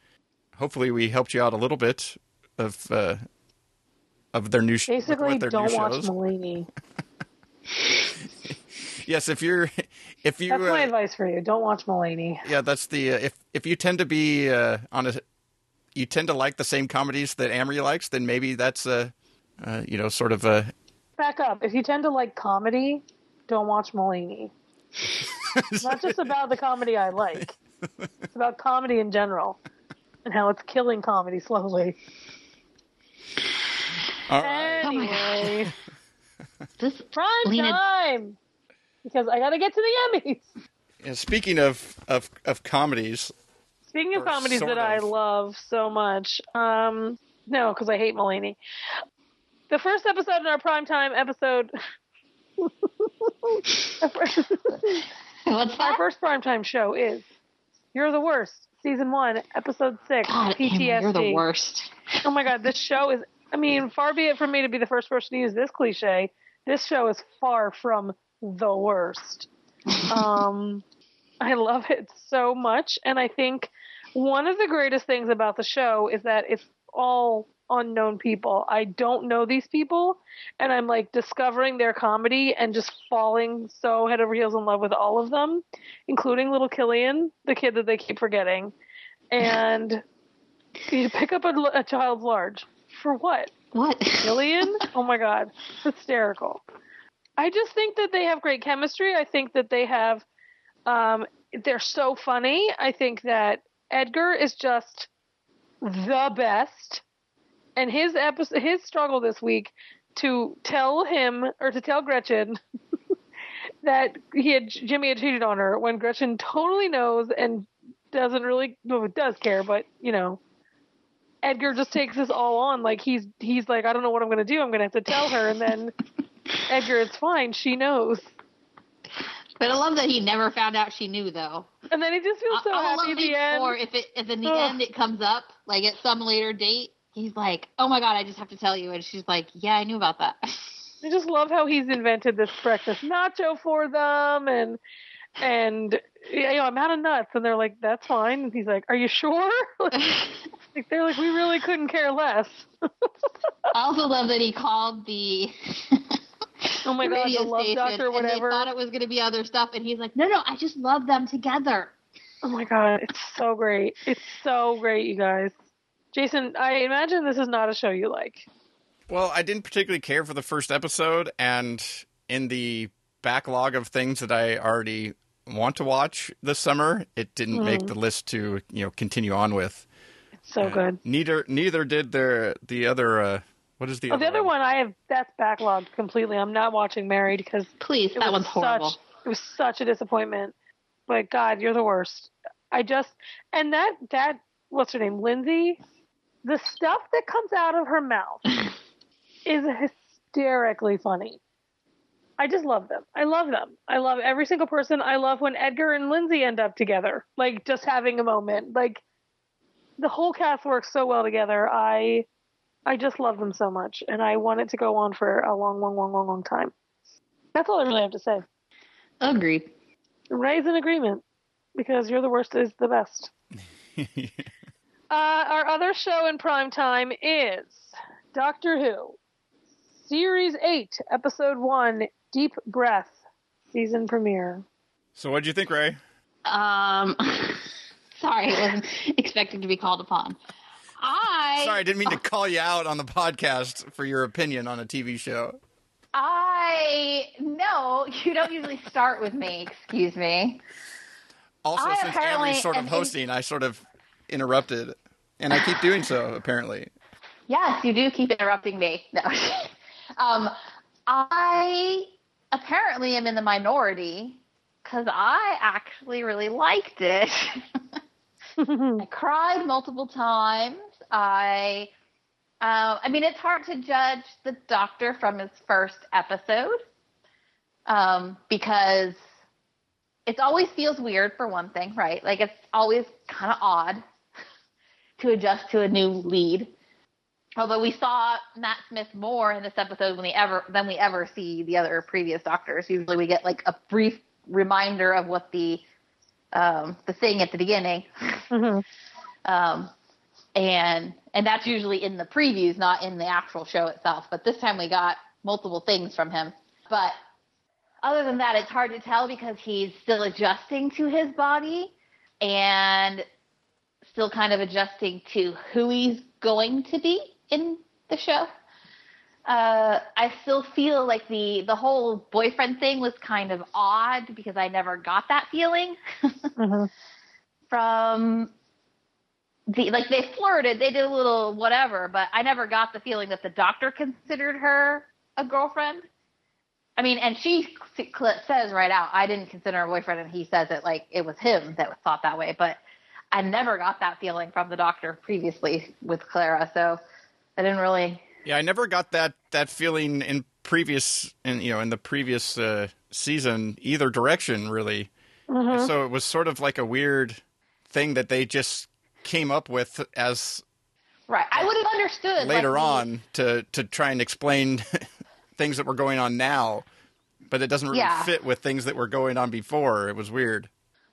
Hopefully, we helped you out a little bit of uh, of their new sh- with Basically, their don't new watch shows. Mulaney. Yes, if you're if you That's my uh, advice for you. Don't watch Mulaney. yeah, that's the uh, if if you tend to be uh, on a you tend to like the same comedies that Amrie likes, then maybe that's a uh, you know sort of a Back up. If you tend to like comedy, don't watch Mulaney. it's not just about the comedy I like. It's about comedy in general and how it's killing comedy slowly. all right. Anyway, This prime Lena- time because I got to get to the Emmys. Yeah, speaking of, of of comedies, Speaking of comedies sort that I love so much, um, no, because I hate Mulaney. The first episode in our primetime episode. what's that? Our that? first primetime show is You're the Worst, Season 1, Episode 6, God, Amy, PTSD. you're the worst. Oh my god, this show is, I mean, far be it from me to be the first person to use this cliche. This show is far from the worst. Um, I love it so much. And I think one of the greatest things about the show is that it's all unknown people. I don't know these people, and I'm like discovering their comedy and just falling so head over heels in love with all of them, including little Killian, the kid that they keep forgetting. And you pick up a, a child's large for what? What? Killian? oh my god, hysterical. I just think that they have great chemistry. I think that they have, um, they're so funny. I think that Edgar is just the best, and his episode, his struggle this week to tell him or to tell Gretchen that he had Jimmy had cheated on her when Gretchen totally knows and doesn't really well, does care, but you know. Edgar just takes this all on like he's he's like I don't know what I'm going to do I'm going to have to tell her and then Edgar it's fine she knows But I love that he never found out she knew, though. and then he just feels so I, happy at the end Or if it if in the Ugh. end it comes up, like at some later date, he's like, "Oh my god, I just have to tell you," and she's like, "Yeah, I knew about that." I just love how he's invented this breakfast nacho for them and and you know, I'm out of nuts and they're like, That's fine and he's like, Are you sure? like they're like, We really couldn't care less. I also love that he called the. Oh my God, radio the love station, doctor or And whatever. they thought it was going to be other stuff, and he's like, "No, no, I just love them together." Oh my god, it's so great. It's so great, you guys. Jason, I imagine this is not a show you like. Well, I didn't particularly care for the first episode, and in the backlog of things that I already want to watch this summer, it didn't Mm-hmm. make the list to you know continue on with. It's so good. Neither neither did the the other. Uh, what is the Oh, other the other one I have that's backlogged completely. I'm not watching Married because Please, that was one's horrible. Such, it was such a disappointment. But God, you're the worst. I just and that that what's her name, Lindsay. The stuff that comes out of her mouth is hysterically funny. I just love them. I love them. I love every single person. I love when Edgar and Lindsay end up together, like just having a moment. Like the whole cast works so well together. I I just love them so much, and I want it to go on for a long, long, long, long, long time. That's all I really have to say. Agreed. Rae's in agreement because you're the worst is the best. Uh, our other show in prime time is Doctor Who, Series 8, Episode 1, Deep Breath, season premiere. So, what do you think, Rae? Um, sorry, I wasn't expecting to be called upon. I Sorry, I didn't mean to call you out on the podcast for your opinion on a TV show. I no, you don't usually start with me. Excuse me. Also, I since Amrie's sort of hosting, I sort of interrupted, and I keep doing so. Apparently, Yes, you do keep interrupting me. No. um, I apparently am in the minority because I actually really liked it. I cried multiple times. I, uh, I mean, it's hard to judge the Doctor from his first episode um, because it always feels weird for one thing, right? Like it's always kind of odd to adjust to a new lead. Although we saw Matt Smith more in this episode than we ever than we ever see the other previous Doctors. Usually, we get like a brief reminder of what the um, the thing at the beginning, Mhm. um, and and that's usually in the previews, not in the actual show itself. But this time we got multiple things from him. But other than that, it's hard to tell because he's still adjusting to his body and still kind of adjusting to who he's going to be in the show. Uh, I still feel like the the whole boyfriend thing was kind of odd because I never got that feeling Mhm. from the like they flirted, they did a little whatever, but I never got the feeling that the doctor considered her a girlfriend. I mean, and she says right out, I didn't consider her a boyfriend, and he says it like it was him that thought that way. But I never got that feeling from the doctor previously with Clara, so I didn't really. yeah, I never got that that feeling in previous, in you know, in the previous uh, season either direction, really. Mhm. So it was sort of like a weird thing that they just came up with as Right, I would have understood later the- on to to try and explain things that were going on now, but it doesn't really Yeah. fit with things that were going on before. It was weird.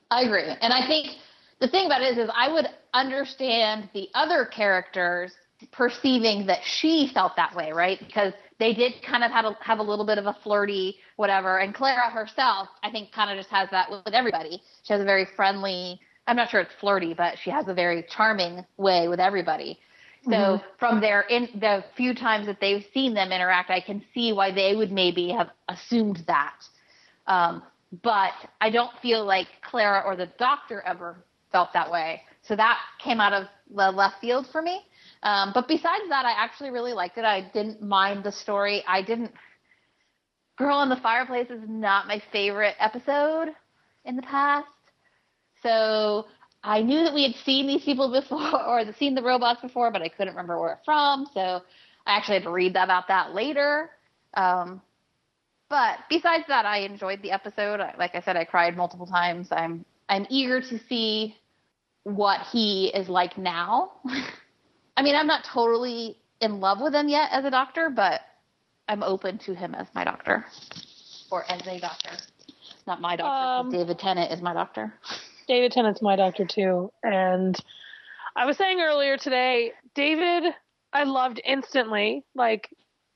I agree. And I think the thing about it is, is I would understand the other characters perceiving that she felt that way, right? Because they did kind of have a, have a little bit of a flirty whatever. And Clara herself, I think, kind of just has that with everybody. She has a very friendly. I'm not sure it's flirty, but she has a very charming way with everybody. So mm-hmm. from their in the few times that they've seen them interact, I can see why they would maybe have assumed that. Um, but I don't feel like Clara or the doctor ever felt that way. So that came out of the left field for me. Um, but besides that, I actually really liked it. I didn't mind the story. I didn't. Girl in the Fireplace is not my favorite episode in the past. So I knew that we had seen these people before or seen the robots before, but I couldn't remember where from. So I actually had to read about that later. Um, but besides that, I enjoyed the episode. Like I said, I cried multiple times. I'm I'm eager to see what he is like now. I mean, I'm not totally in love with him yet as a doctor, but I'm open to him as my doctor or as a doctor. Not my doctor. Um, David Tennant is my doctor. David Tennant's my doctor too, and I was saying earlier today, David, I loved instantly, like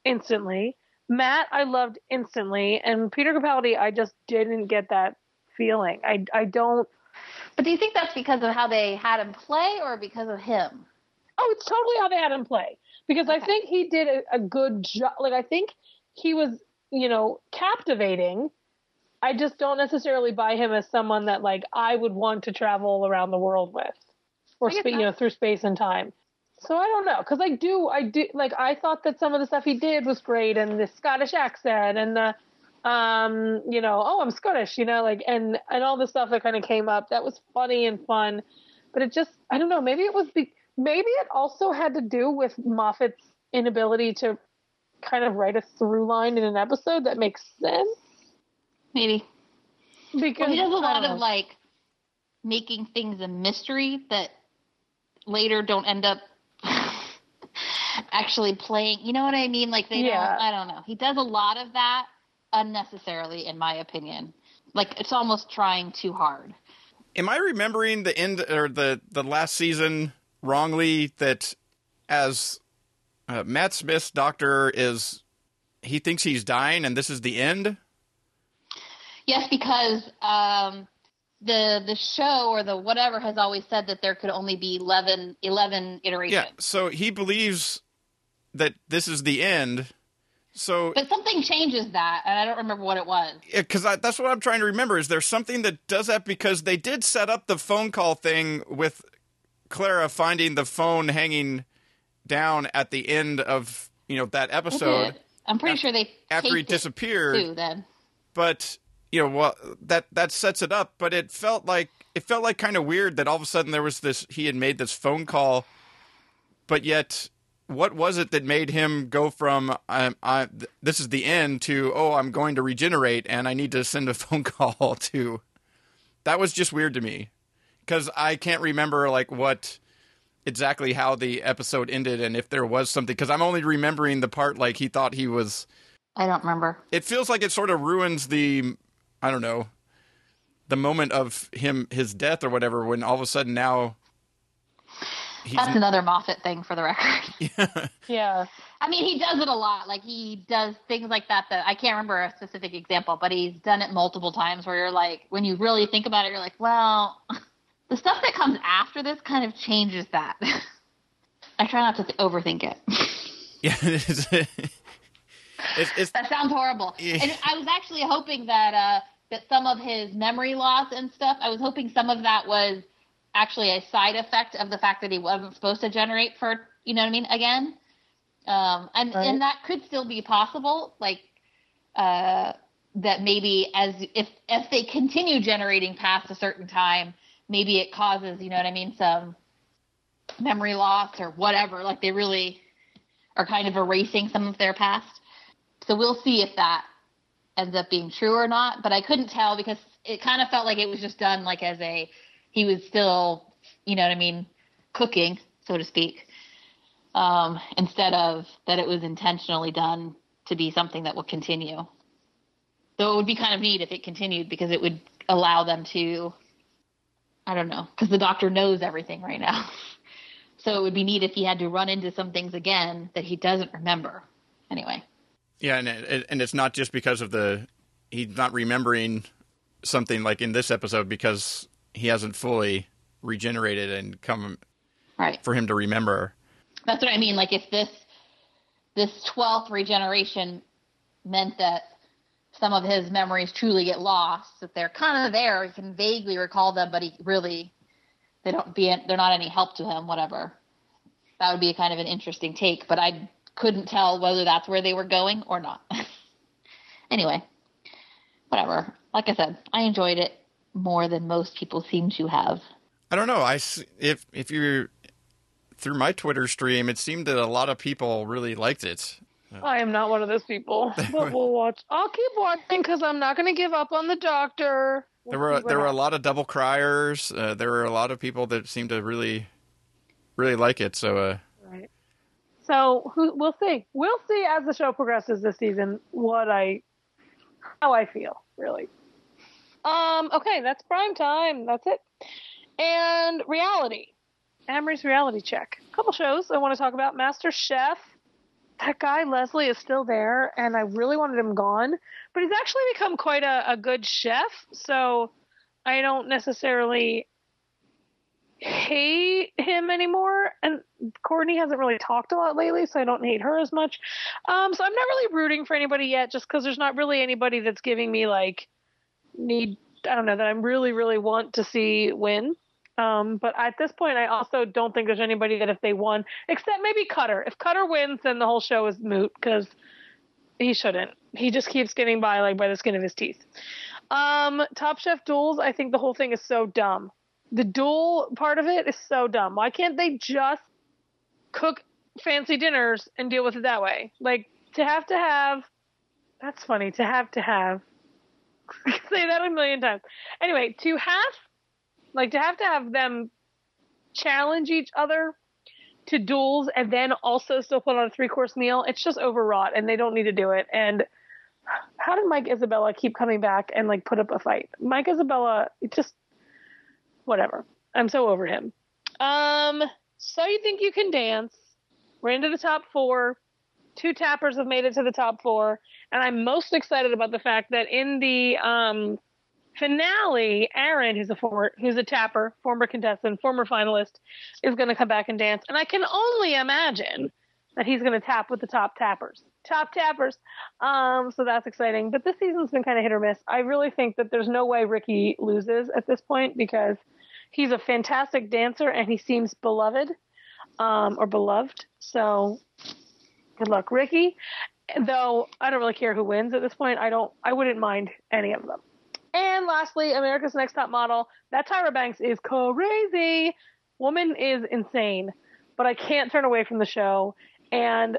instantly. Matt, I loved instantly, and Peter Capaldi, I just didn't get that feeling. I I don't. But do you think that's because of how they had him play, or because of him? Oh, it's totally how they had him play. Because okay. I think he did a, a good job. Like I think he was, you know, captivating. I just don't necessarily buy him as someone that like I would want to travel around the world with, or sp- you know, through space and time. So I don't know, because I do, I do, like I thought that some of the stuff he did was great, and the Scottish accent, and the, um, you know, oh, I'm Scottish, you know, like, and and all the stuff that kind of came up that was funny and fun, but it just, I don't know, maybe it was be- maybe it also had to do with Moffat's inability to kind of write a through line in an episode that makes sense. Maybe because well, he does a lot of like making things a mystery that later don't end up actually playing. You know what I mean? Like they yeah. don't. I don't know. He does a lot of that unnecessarily, in my opinion. Like it's almost trying too hard. Am I remembering the end or the the last season wrongly? That as uh, Matt Smith's doctor is, he thinks he's dying, and this is the end. Yes, because um, the the show or the whatever has always said that there could only be 11, 11 iterations. Yeah, so he believes that this is the end. So, but something changes that, and I don't remember what it was. Because that's what I'm trying to remember. Is there something that does that? Because they did set up the phone call thing with Clara finding the phone hanging down at the end of you know that episode. I'm pretty sure they after he disappeared. Too, then, but you know, well, that that sets it up. But it felt like it felt like kind of weird that all of a sudden there was this. He had made this phone call, but yet, what was it that made him go from "I'm I this is the end" to "Oh, I'm going to regenerate and I need to send a phone call to"? That was just weird to me because I can't remember like what exactly how the episode ended and if there was something because I'm only remembering the part like he thought he was. I don't remember. It feels like it sort of ruins the I don't know, the moment of him his death or whatever when all of a sudden now that's another Moffat thing for the record. Yeah. yeah. I mean, he does it a lot. Like he does things like that. That I can't remember a specific example, but he's done it multiple times. Where you're like, when you really think about it, you're like, well, the stuff that comes after this kind of changes that. I try not to th- overthink it. Yeah. It's, it's, it's, that sounds horrible. Yeah. And I was actually hoping that uh, that some of his memory loss and stuff, I was hoping some of that was actually a side effect of the fact that he wasn't supposed to generate for, you know what I mean, again. Um, and, right. and that could still be possible, like, uh, that maybe as if, if they continue generating past a certain time, maybe it causes, you know what I mean, some memory loss or whatever. Like they really are kind of erasing some of their past. So we'll see if that ends up being true or not. But I couldn't tell because it kind of felt like it was just done like as a he was still, you know what I mean, cooking, so to speak, um, instead of that it was intentionally done to be something that will continue. So it would be kind of neat if it continued because it would allow them to I don't know, because the doctor knows everything right now. so it would be neat if he had to run into some things again that he doesn't remember. Anyway. Yeah, and it, and it's not just because of the he's not remembering something like in this episode because he hasn't fully regenerated and come right for him to remember. That's what I mean. Like if this this twelfth regeneration meant that some of his memories truly get lost, that they're kind of there, he can vaguely recall them, but he really they don't be they're not any help to him. Whatever. That would be kind of an interesting take, but I couldn't tell whether that's where they were going or not. anyway, whatever. Like I said, I enjoyed it more than most people seem to have. I don't know. I if if you through my Twitter stream, it seemed that a lot of people really liked it. I am not one of those people, but we'll watch. I'll keep watching because I'm not going to give up on the doctor. We'll there were there were a lot of double criers. Uh, there were a lot of people that seemed to really, really like it. So, uh, right. So who, we'll see. We'll see as the show progresses this season what I, how I feel really. Um. Okay, that's prime time. That's it. And reality. Amrie's reality check. A couple shows I want to talk about. MasterChef. That guy Leslie is still there, and I really wanted him gone, but he's actually become quite a, a good chef. So I don't necessarily hate him anymore. And Courtney hasn't really talked a lot lately, so I don't hate her as much. Um, so I'm not really rooting for anybody yet, just because there's not really anybody that's giving me like need. I don't know that I really, really want to see win. Um, but at this point, I also don't think there's anybody that if they won, except maybe Cutter. If Cutter wins, then the whole show is moot because he shouldn't. He just keeps getting by like by the skin of his teeth. Um, Top Chef duels, I think the whole thing is so dumb. The duel part of it is so dumb. Why can't they just cook fancy dinners and deal with it that way? Like to have to have. That's funny. To have to have. say that a million times. Anyway, to have like to have to have them challenge each other to duels and then also still put on a three course meal, it's just overwrought and they don't need to do it. And how did Mike Isabella keep coming back and like put up a fight? Mike Isabella, just whatever. I'm so over him. Um, so you think you can dance? We're into the top four. Two tappers have made it to the top four, and I'm most excited about the fact that in the um, finale, Aaron, who's a former, who's a tapper, former contestant, former finalist, is going to come back and dance, and I can only imagine that he's going to tap with the top tappers, top tappers. Um, so that's exciting. But this season's been kind of hit or miss. I really think that there's no way Ricky loses at this point because he's a fantastic dancer and he seems beloved, um, or beloved. So good luck, Ricky. Though I don't really care who wins at this point. I don't. I wouldn't mind any of them. And lastly, America's Next Top Model. That Tyra Banks is crazy. Woman is insane. But I can't turn away from the show. And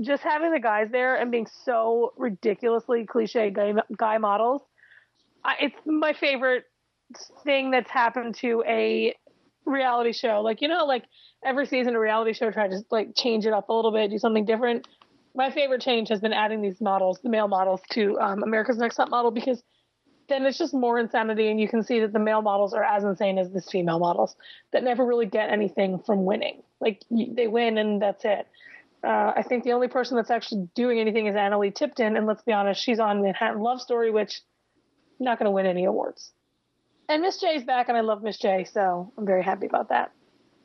just having the guys there and being so ridiculously cliche guy, guy models, I, it's my favorite thing that's happened to a reality show. Like, you know, like every season a reality show tries to like change it up a little bit, do something different. My favorite change has been adding these models, the male models, to um, America's Next Top Model because – then it's just more insanity, and you can see that the male models are as insane as these female models that never really get anything from winning. Like they win and that's it. Uh, I think the only person that's actually doing anything is Analeigh Tipton, and let's be honest, she's on Manhattan Love Story, which not going to win any awards. And Miss J's back, and I love Miss J, so I'm very happy about that.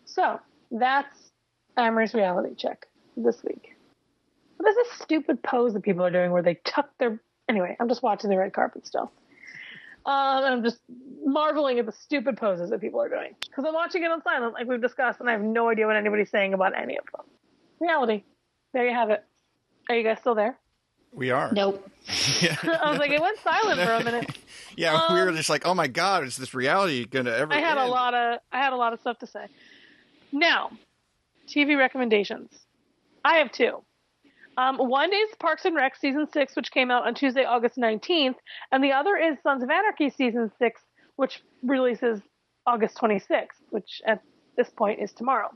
So that's Amrie's reality check this week. Is this stupid pose that people are doing where they tuck their? Anyway, I'm just watching the red carpet still. Um, and I'm just marveling at the stupid poses that people are doing. Because I'm watching it on silent, like we've discussed, and I have no idea what anybody's saying about any of them. Reality. There you have it. Are you guys still there? We are. Nope. I was like, it went silent for a minute. yeah, um, we were um, just like, oh my god, is this reality going to ever? I had end? a lot of I had a lot of stuff to say. Now, TV recommendations. I have two. Um, one is Parks and Rec season six, which came out on Tuesday, August 19th, and the other is Sons of Anarchy season six, which releases August 26th, which at this point is tomorrow.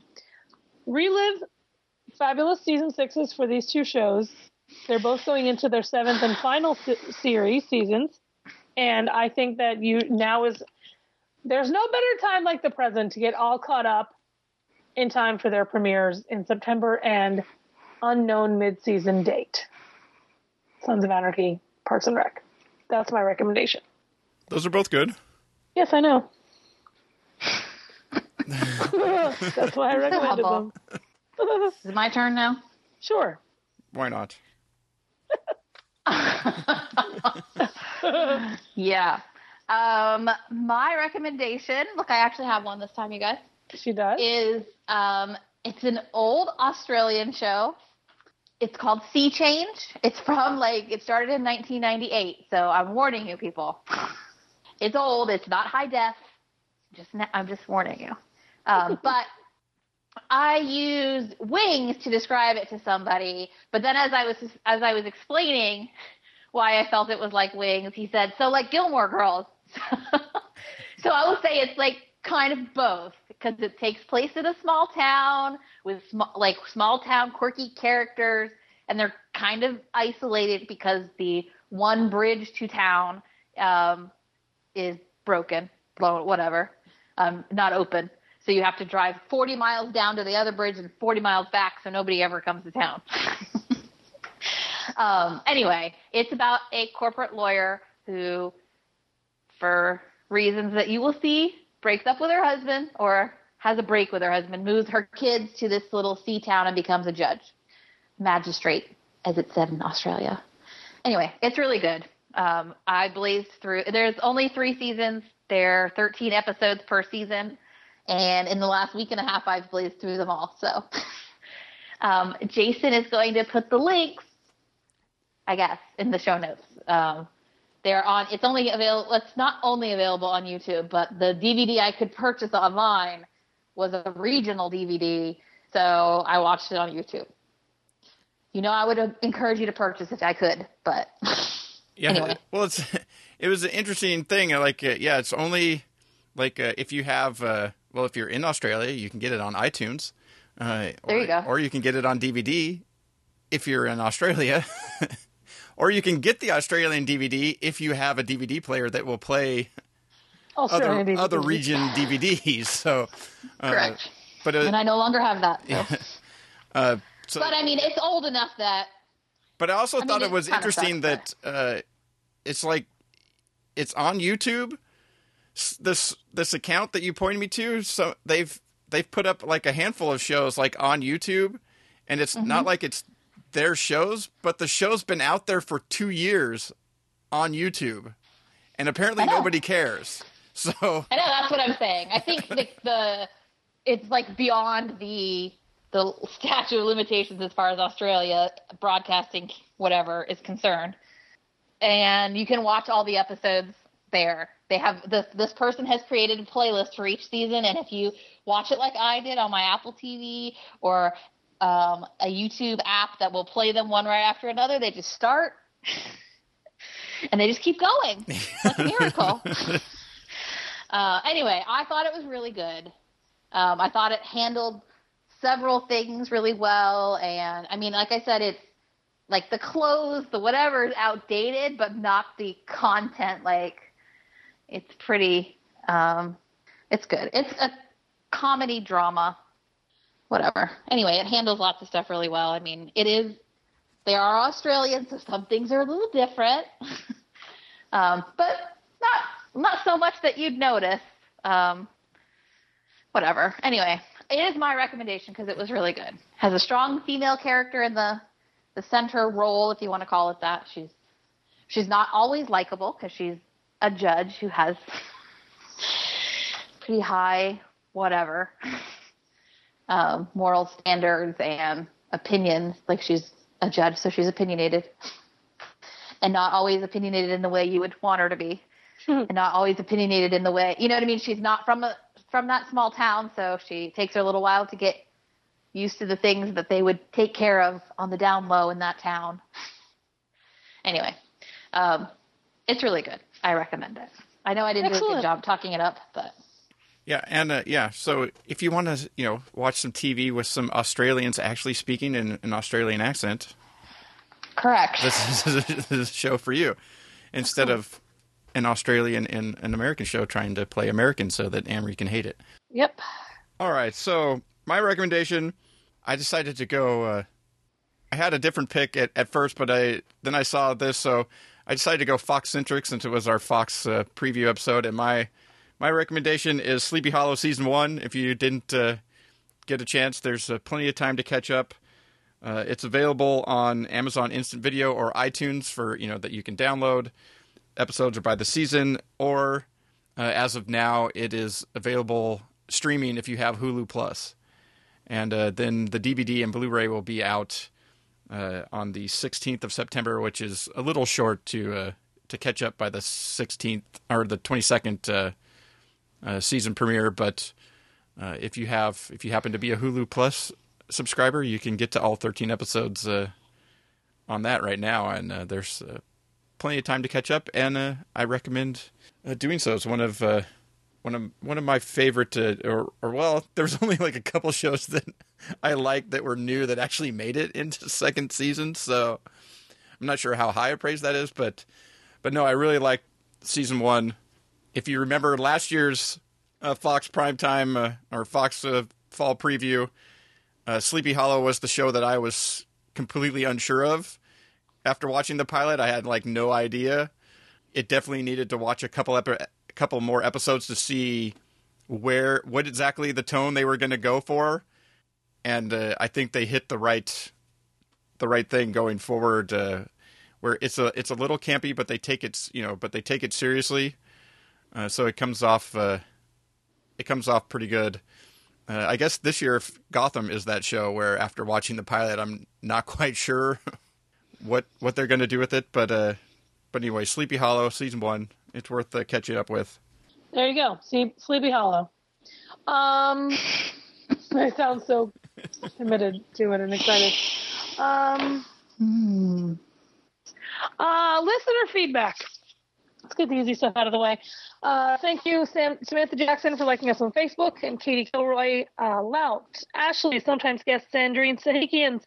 Relive fabulous season sixes for these two shows. They're both going into their seventh and final se- series seasons, and I think that you now is There's no better time like the present to get all caught up in time for their premieres in September and unknown mid-season date. Sons of Anarchy, Parks and Rec. That's my recommendation. Those are both good. Yes, I know. That's why I recommended humble. them. Is it my turn now? Sure. Why not? Yeah. Um, my recommendation, look, I actually have one this time, you guys, She does. is um, it's an old Australian show. It's called SeaChange. It's from like it started in 1998, so I'm warning you, people. It's old. It's not high def. Just I'm just warning you. Um, but I used wings to describe it to somebody, but then as I was as I was explaining why I felt it was like wings, he said, "So like Gilmore Girls." so I will say it's like kind of both because it takes place in a small town with small, like small town quirky characters, and they're kind of isolated because the one bridge to town um, is broken, blown, whatever, um, not open. So you have to drive 40 miles down to the other bridge and 40 miles back, so nobody ever comes to town. um, anyway, it's about a corporate lawyer who, for reasons that you will see, breaks up with her husband or has a break with her husband, moves her kids to this little sea town and becomes a judge, magistrate, as it's said in Australia. Anyway, it's really good. Um, I blazed through. There's only three seasons. There are 13 episodes per season, and in the last week and a half, I've blazed through them all. So, um, Jason is going to put the links, I guess, in the show notes. Um, they're on. It's only available. It's not only available on YouTube, but the DVD I could purchase online was a regional DVD, so I watched it on YouTube. You know, I would encourage you to purchase if I could, but Yeah. Anyway. Well, it's it was an interesting thing. Like, uh, yeah, it's only like uh, if you have, uh, well, if you're in Australia, you can get it on iTunes. Uh, There or, you go. Or you can get it on DVD if you're in Australia. or you can get the Australian DVD if you have a DVD player that will play other Australian other DVD. region DVDs. So, uh, correct. but uh, and I no longer have that. So. uh, so, But I mean, it's old enough that But I also mean, thought it it was interesting sucks, that uh, it's like it's on YouTube. This this account that you pointed me to, so they've they've put up like a handful of shows like on YouTube, and it's not Mm-hmm. like it's their shows, but the show's been out there for two years on YouTube, and apparently nobody cares. So I know that's what I'm saying. I think the, the it's like beyond the the statute of limitations as far as Australia broadcasting whatever is concerned. And you can watch all the episodes there. They have this this person has created a playlist for each season and if you watch it like I did on my Apple TV or um, a YouTube app that will play them one right after another, they just start and they just keep going. It's like a miracle. Uh, anyway, I thought it was really good. Um, I thought it handled several things really well, and I mean, like I said, it's like the clothes, the whatever is outdated, but not the content. Like, it's pretty. Um, it's good. It's a comedy drama, whatever. Anyway, it handles lots of stuff really well. I mean, it is. They are Australian, so some things are a little different, um, but not not so much that you'd notice. Um, whatever. Anyway, it is my recommendation because it was really good. Has a strong female character in the the center role, if you want to call it that. She's she's not always likable because she's a judge who has pretty high whatever um, moral standards and opinions. Like she's a judge, so she's opinionated, and not always opinionated in the way you would want her to be and not always opinionated in the way you know what I mean. She's not from a from that small town, so she takes her a little while to get used to the things that they would take care of on the down low in that town. Anyway, um, it's really good. I recommend it. I know I didn't do a good job talking it up, but Yeah, and uh, yeah, so if you want to, you know, watch some TV with some Australians actually speaking in an Australian accent, correct. this is, this is a show for you. Instead of an Australian and an American show trying to play American so that Amrie can hate it. Yep. All right, so my recommendation, I decided to go. Uh, I had a different pick at, at first, but I then I saw this, so I decided to go Fox centric since it was our Fox uh, preview episode. And my my recommendation is Sleepy Hollow season one. If you didn't uh, get a chance, there's uh, plenty of time to catch up. Uh, it's available on Amazon Instant Video or iTunes for you know that you can download. Episodes are by the season, or uh, as of now, it is available streaming if you have Hulu Plus. And uh, then the DVD and Blu-ray will be out uh, on the 16th of September, which is a little short to uh, to catch up by the 16th or the 22nd uh, uh, season premiere. But uh, if you have, if you happen to be a Hulu Plus subscriber, you can get to all 13 episodes on that right now, and there's plenty of time to catch up. And I recommend doing so. It's one of one of one of my favorite uh, or or well there's only like a couple shows that I like that were new that actually made it into second season so I'm not sure how high a praise that is but but no I really like season 1 if you remember last year's uh, Fox primetime uh, or Fox uh, fall preview uh, Sleepy Hollow was the show that I was completely unsure of. After watching the pilot I had like no idea. It definitely needed to watch a couple epi- couple more episodes to see where what exactly the tone they were going to go for, and uh, I think they hit the right the right thing going forward. Uh, where it's a it's a little campy, but they take it you know, but they take it seriously. Uh, so it comes off uh, it comes off pretty good. Uh, I guess this year Gotham is that show where after watching the pilot, I'm not quite sure what what they're going to do with it, but uh, but anyway, Sleepy Hollow season one it's worth uh, catching up with. There you go. See, Sleepy Hollow. Um, I sound so committed to it and excited. Um, hmm. uh, listener feedback. Let's get the easy stuff out of the way. Uh, thank you, Sam, Samantha Jackson, for liking us on Facebook, and Katie Kilroy, uh, Lout, Ashley, sometimes guest Sandrine Sahikians,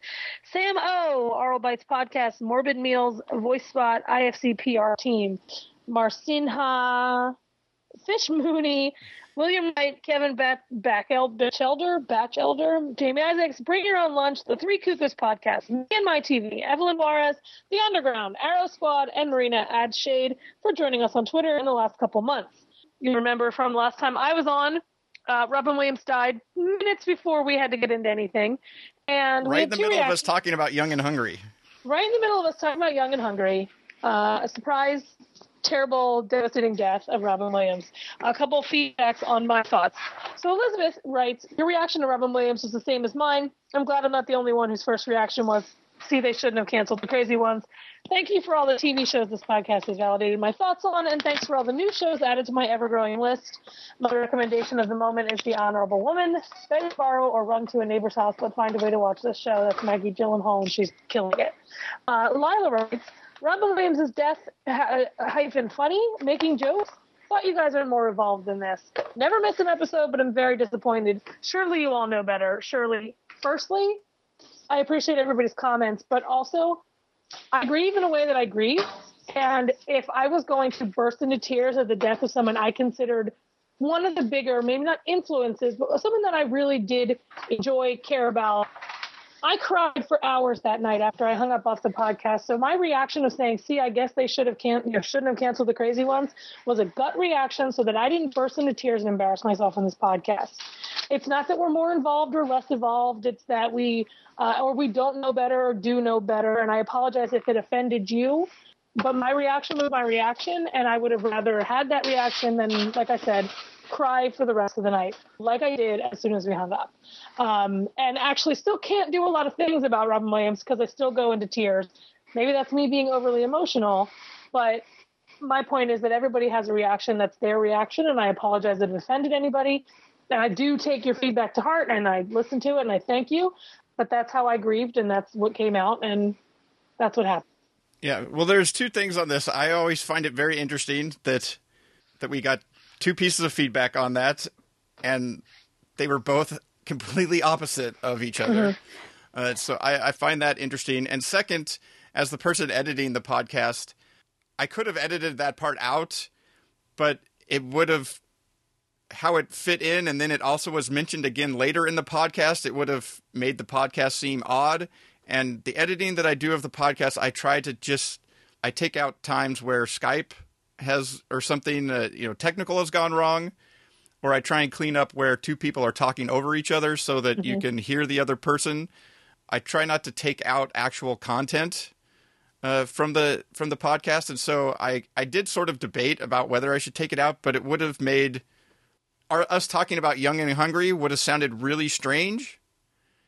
Sam O, Oral Bites Podcast, Morbid Meals, Voice Spot, IFC PR Team, Marcinha, Fish Mooney, William Knight, Kevin Bat- Backel, Batchelder, Batchelder, Jamie Isaacs, Bring Your Own Lunch, The Three Cuckoos Podcast, Me and My TV, Evelyn Juarez, The Underground, Arrow Squad, and Marina Adshade for joining us on Twitter in the last couple months. You remember from last time I was on, uh, Robin Williams died minutes before we had to get into anything. And right in the middle reactions. of us talking about Young and Hungry. Right in the middle of us talking about Young and Hungry. Uh, a surprise terrible, devastating death of Robin Williams. A couple of feedbacks on my thoughts. So Elizabeth writes, Your reaction to Robin Williams was the same as mine. I'm glad I'm not the only one whose first reaction was, See, they shouldn't have canceled the crazy ones. Thank you for all the TV shows this podcast has validated my thoughts on, and thanks for all the new shows added to my ever growing list. My recommendation of the moment is The Honorable Woman. Beg, borrow, or run to a neighbor's house, but find a way to watch this show. That's Maggie Gyllenhaal, and she's killing it. Uh, Lila writes, Robin Williams' death ha- hyphen funny, making jokes. Thought you guys are more evolved than this. Never miss an episode, but I'm very disappointed. Surely you all know better. Surely, firstly, I appreciate everybody's comments, but also I grieve in a way that I grieve. And if I was going to burst into tears at the death of someone I considered one of the bigger, maybe not influences, but someone that I really did enjoy, care about, I cried for hours that night after I hung up off the podcast. So my reaction of saying, "See, I guess they should have can you know, shouldn't have canceled the crazy ones," was a gut reaction, so that I didn't burst into tears and embarrass myself on this podcast. It's not that we're more involved or less evolved. It's that we uh, or we don't know better or do know better. And I apologize if it offended you. But my reaction was my reaction, and I would have rather had that reaction than, like I said, cry for the rest of the night, like I did as soon as we hung up. Um, and actually, still can't do a lot of things about Robin Williams because I still go into tears. Maybe that's me being overly emotional, but my point is that everybody has a reaction that's their reaction, and I apologize if it offended anybody. And I do take your feedback to heart, and I listen to it, and I thank you. But that's how I grieved, and that's what came out, and that's what happened. Yeah, well, there's two things on this. I always find it very interesting that that we got two pieces of feedback on that, and they were both completely opposite of each other. Uh, so I, I find that interesting. And second, as the person editing the podcast, I could have edited that part out but it would have how it fit in, and then it also was mentioned again later in the podcast. It would have made the podcast seem odd. And the editing that I do of the podcast, I try to just I take out times where Skype has or something uh, you know technical has gone wrong or I try and clean up where two people are talking over each other so that you can hear the other person. I try not to take out actual content uh, from the from the podcast, and so I I did sort of debate about whether I should take it out, but it would have made our, us talking about Young and Hungry would have sounded really strange.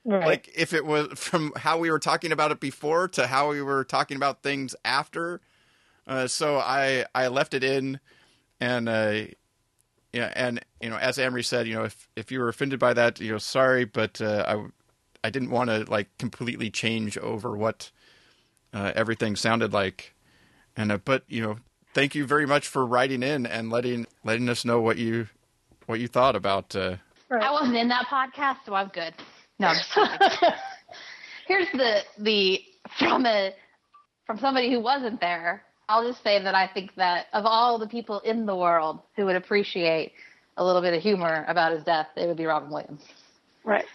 Right. Like if it was from how we were talking about it before to how we were talking about things after. Uh, so I I left it in, and uh, yeah, and you know, as Amrie said, you know, if if you were offended by that, you know, sorry, but uh, I I didn't want to like completely change over what uh, everything sounded like, and uh, but you know, thank you very much for writing in and letting letting us know what you what you thought about. Uh, Right. I wasn't in that podcast, so I'm good. No, I'm just. Here's the the from a from somebody who wasn't there. I'll just say that I think that of all the people in the world who would appreciate a little bit of humor about his death, it would be Robin Williams. right.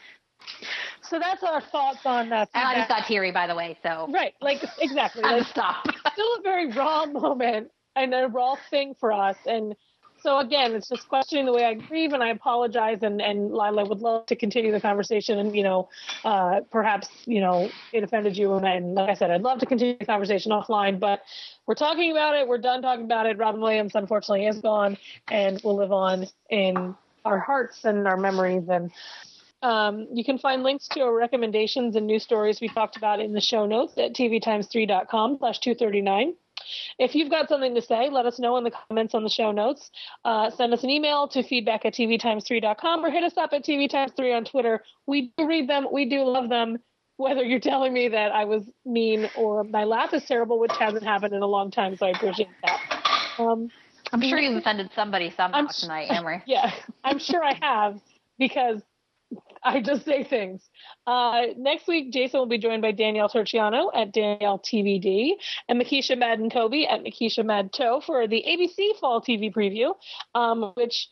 So that's our thoughts on that. And I just got teary, by the way. So Right, like exactly. Like, stop. still a very raw moment and a raw thing for us. And so again, it's just questioning the way I grieve, and I apologize. And and Lila would love to continue the conversation, and you know, uh, perhaps you know it offended you, and, and like I said, I'd love to continue the conversation offline. But we're talking about it. We're done talking about it. Robin Williams, unfortunately, is gone, and will live on in our hearts and our memories. And um, you can find links to our recommendations and news stories we talked about in the show notes at tvtimes3.com slash 239. If you've got something to say, let us know in the comments on the show notes. Uh, send us an email to feedback at tvtimes3.com or hit us up at tvtimes3 on Twitter. We do read them. We do love them. Whether you're telling me that I was mean or my laugh is terrible, which hasn't happened in a long time, so I appreciate that. Um, I'm sure you've offended somebody somehow I'm- tonight, Amrie. yeah, I'm sure I have because I just say things. Uh, next week, Jason will be joined by Danielle Turchiano at Danielle TVD and Makisha Madden Toby at Makisha Mad Toe for the ABC Fall TV preview, um, which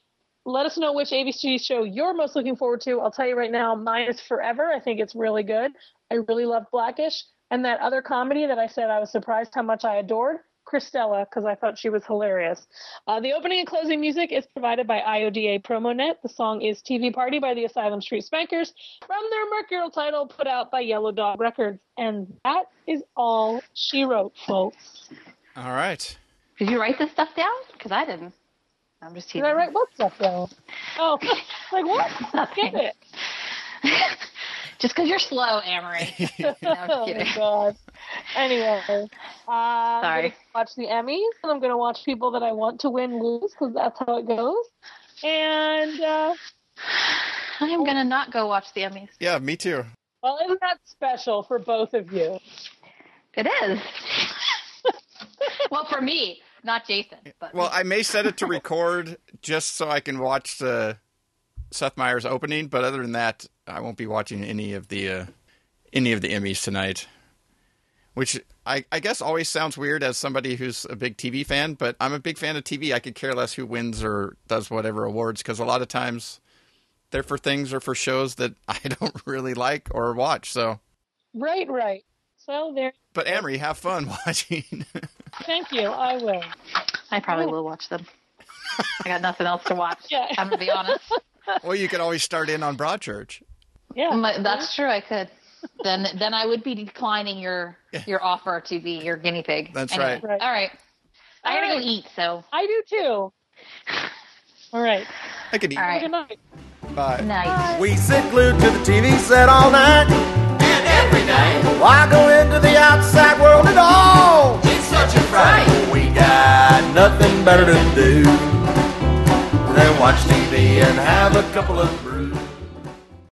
let us know which ABC show you're most looking forward to. I'll tell you right now, mine is Forever. I think it's really good. I really love Blackish. And that other comedy that I said I was surprised how much I adored, Cristela, because I thought she was hilarious. Uh, the opening and closing music is provided by IODA PromoNet. The song is TV Party by the Asylum Street Spankers from their Mercurial title put out by Yellow Dog Records. And that is all she wrote, folks. all right. Did you write this stuff down? Because I didn't. I'm just Did. I write what stuff down? Oh, like what? Nothing. Get it. just because you're slow, Amrie. No, oh my god. Anyway, uh, I'm Sorry. gonna watch the Emmys, and I'm gonna watch people that I want to win lose because that's how it goes. And uh, I'm gonna not go watch the Emmys. Yeah, me too. well, isn't that special for both of you? It is. well, for me, not Jason. But Well, I may set it to record just so I can watch the Seth Meyers opening, but other than that, I won't be watching any of the uh, any of the Emmys tonight. Which I, I guess always sounds weird as somebody who's a big TV fan, but I'm a big fan of TV. I could care less who wins or does whatever awards because a lot of times they're for things or for shows that I don't really like or watch. So, Right, right. So there. but Amrie, have fun watching. Thank you. I will. I probably will watch them. I got nothing else to watch. Yeah. I'm gonna be honest. well, you could always start in on Broadchurch. Yeah. My- That's true. I could. Then, then I would be declining your your offer to be your guinea pig. That's Anyway, right. Right. All right. I gotta All go eat. So I do too. All right. I could eat. All right. Good night. Bye. night. We sit glued to the TV set all night. And every day, Why go into the outside world at all? it's such a fright. We got nothing better to do than watch TV and have a couple of brews.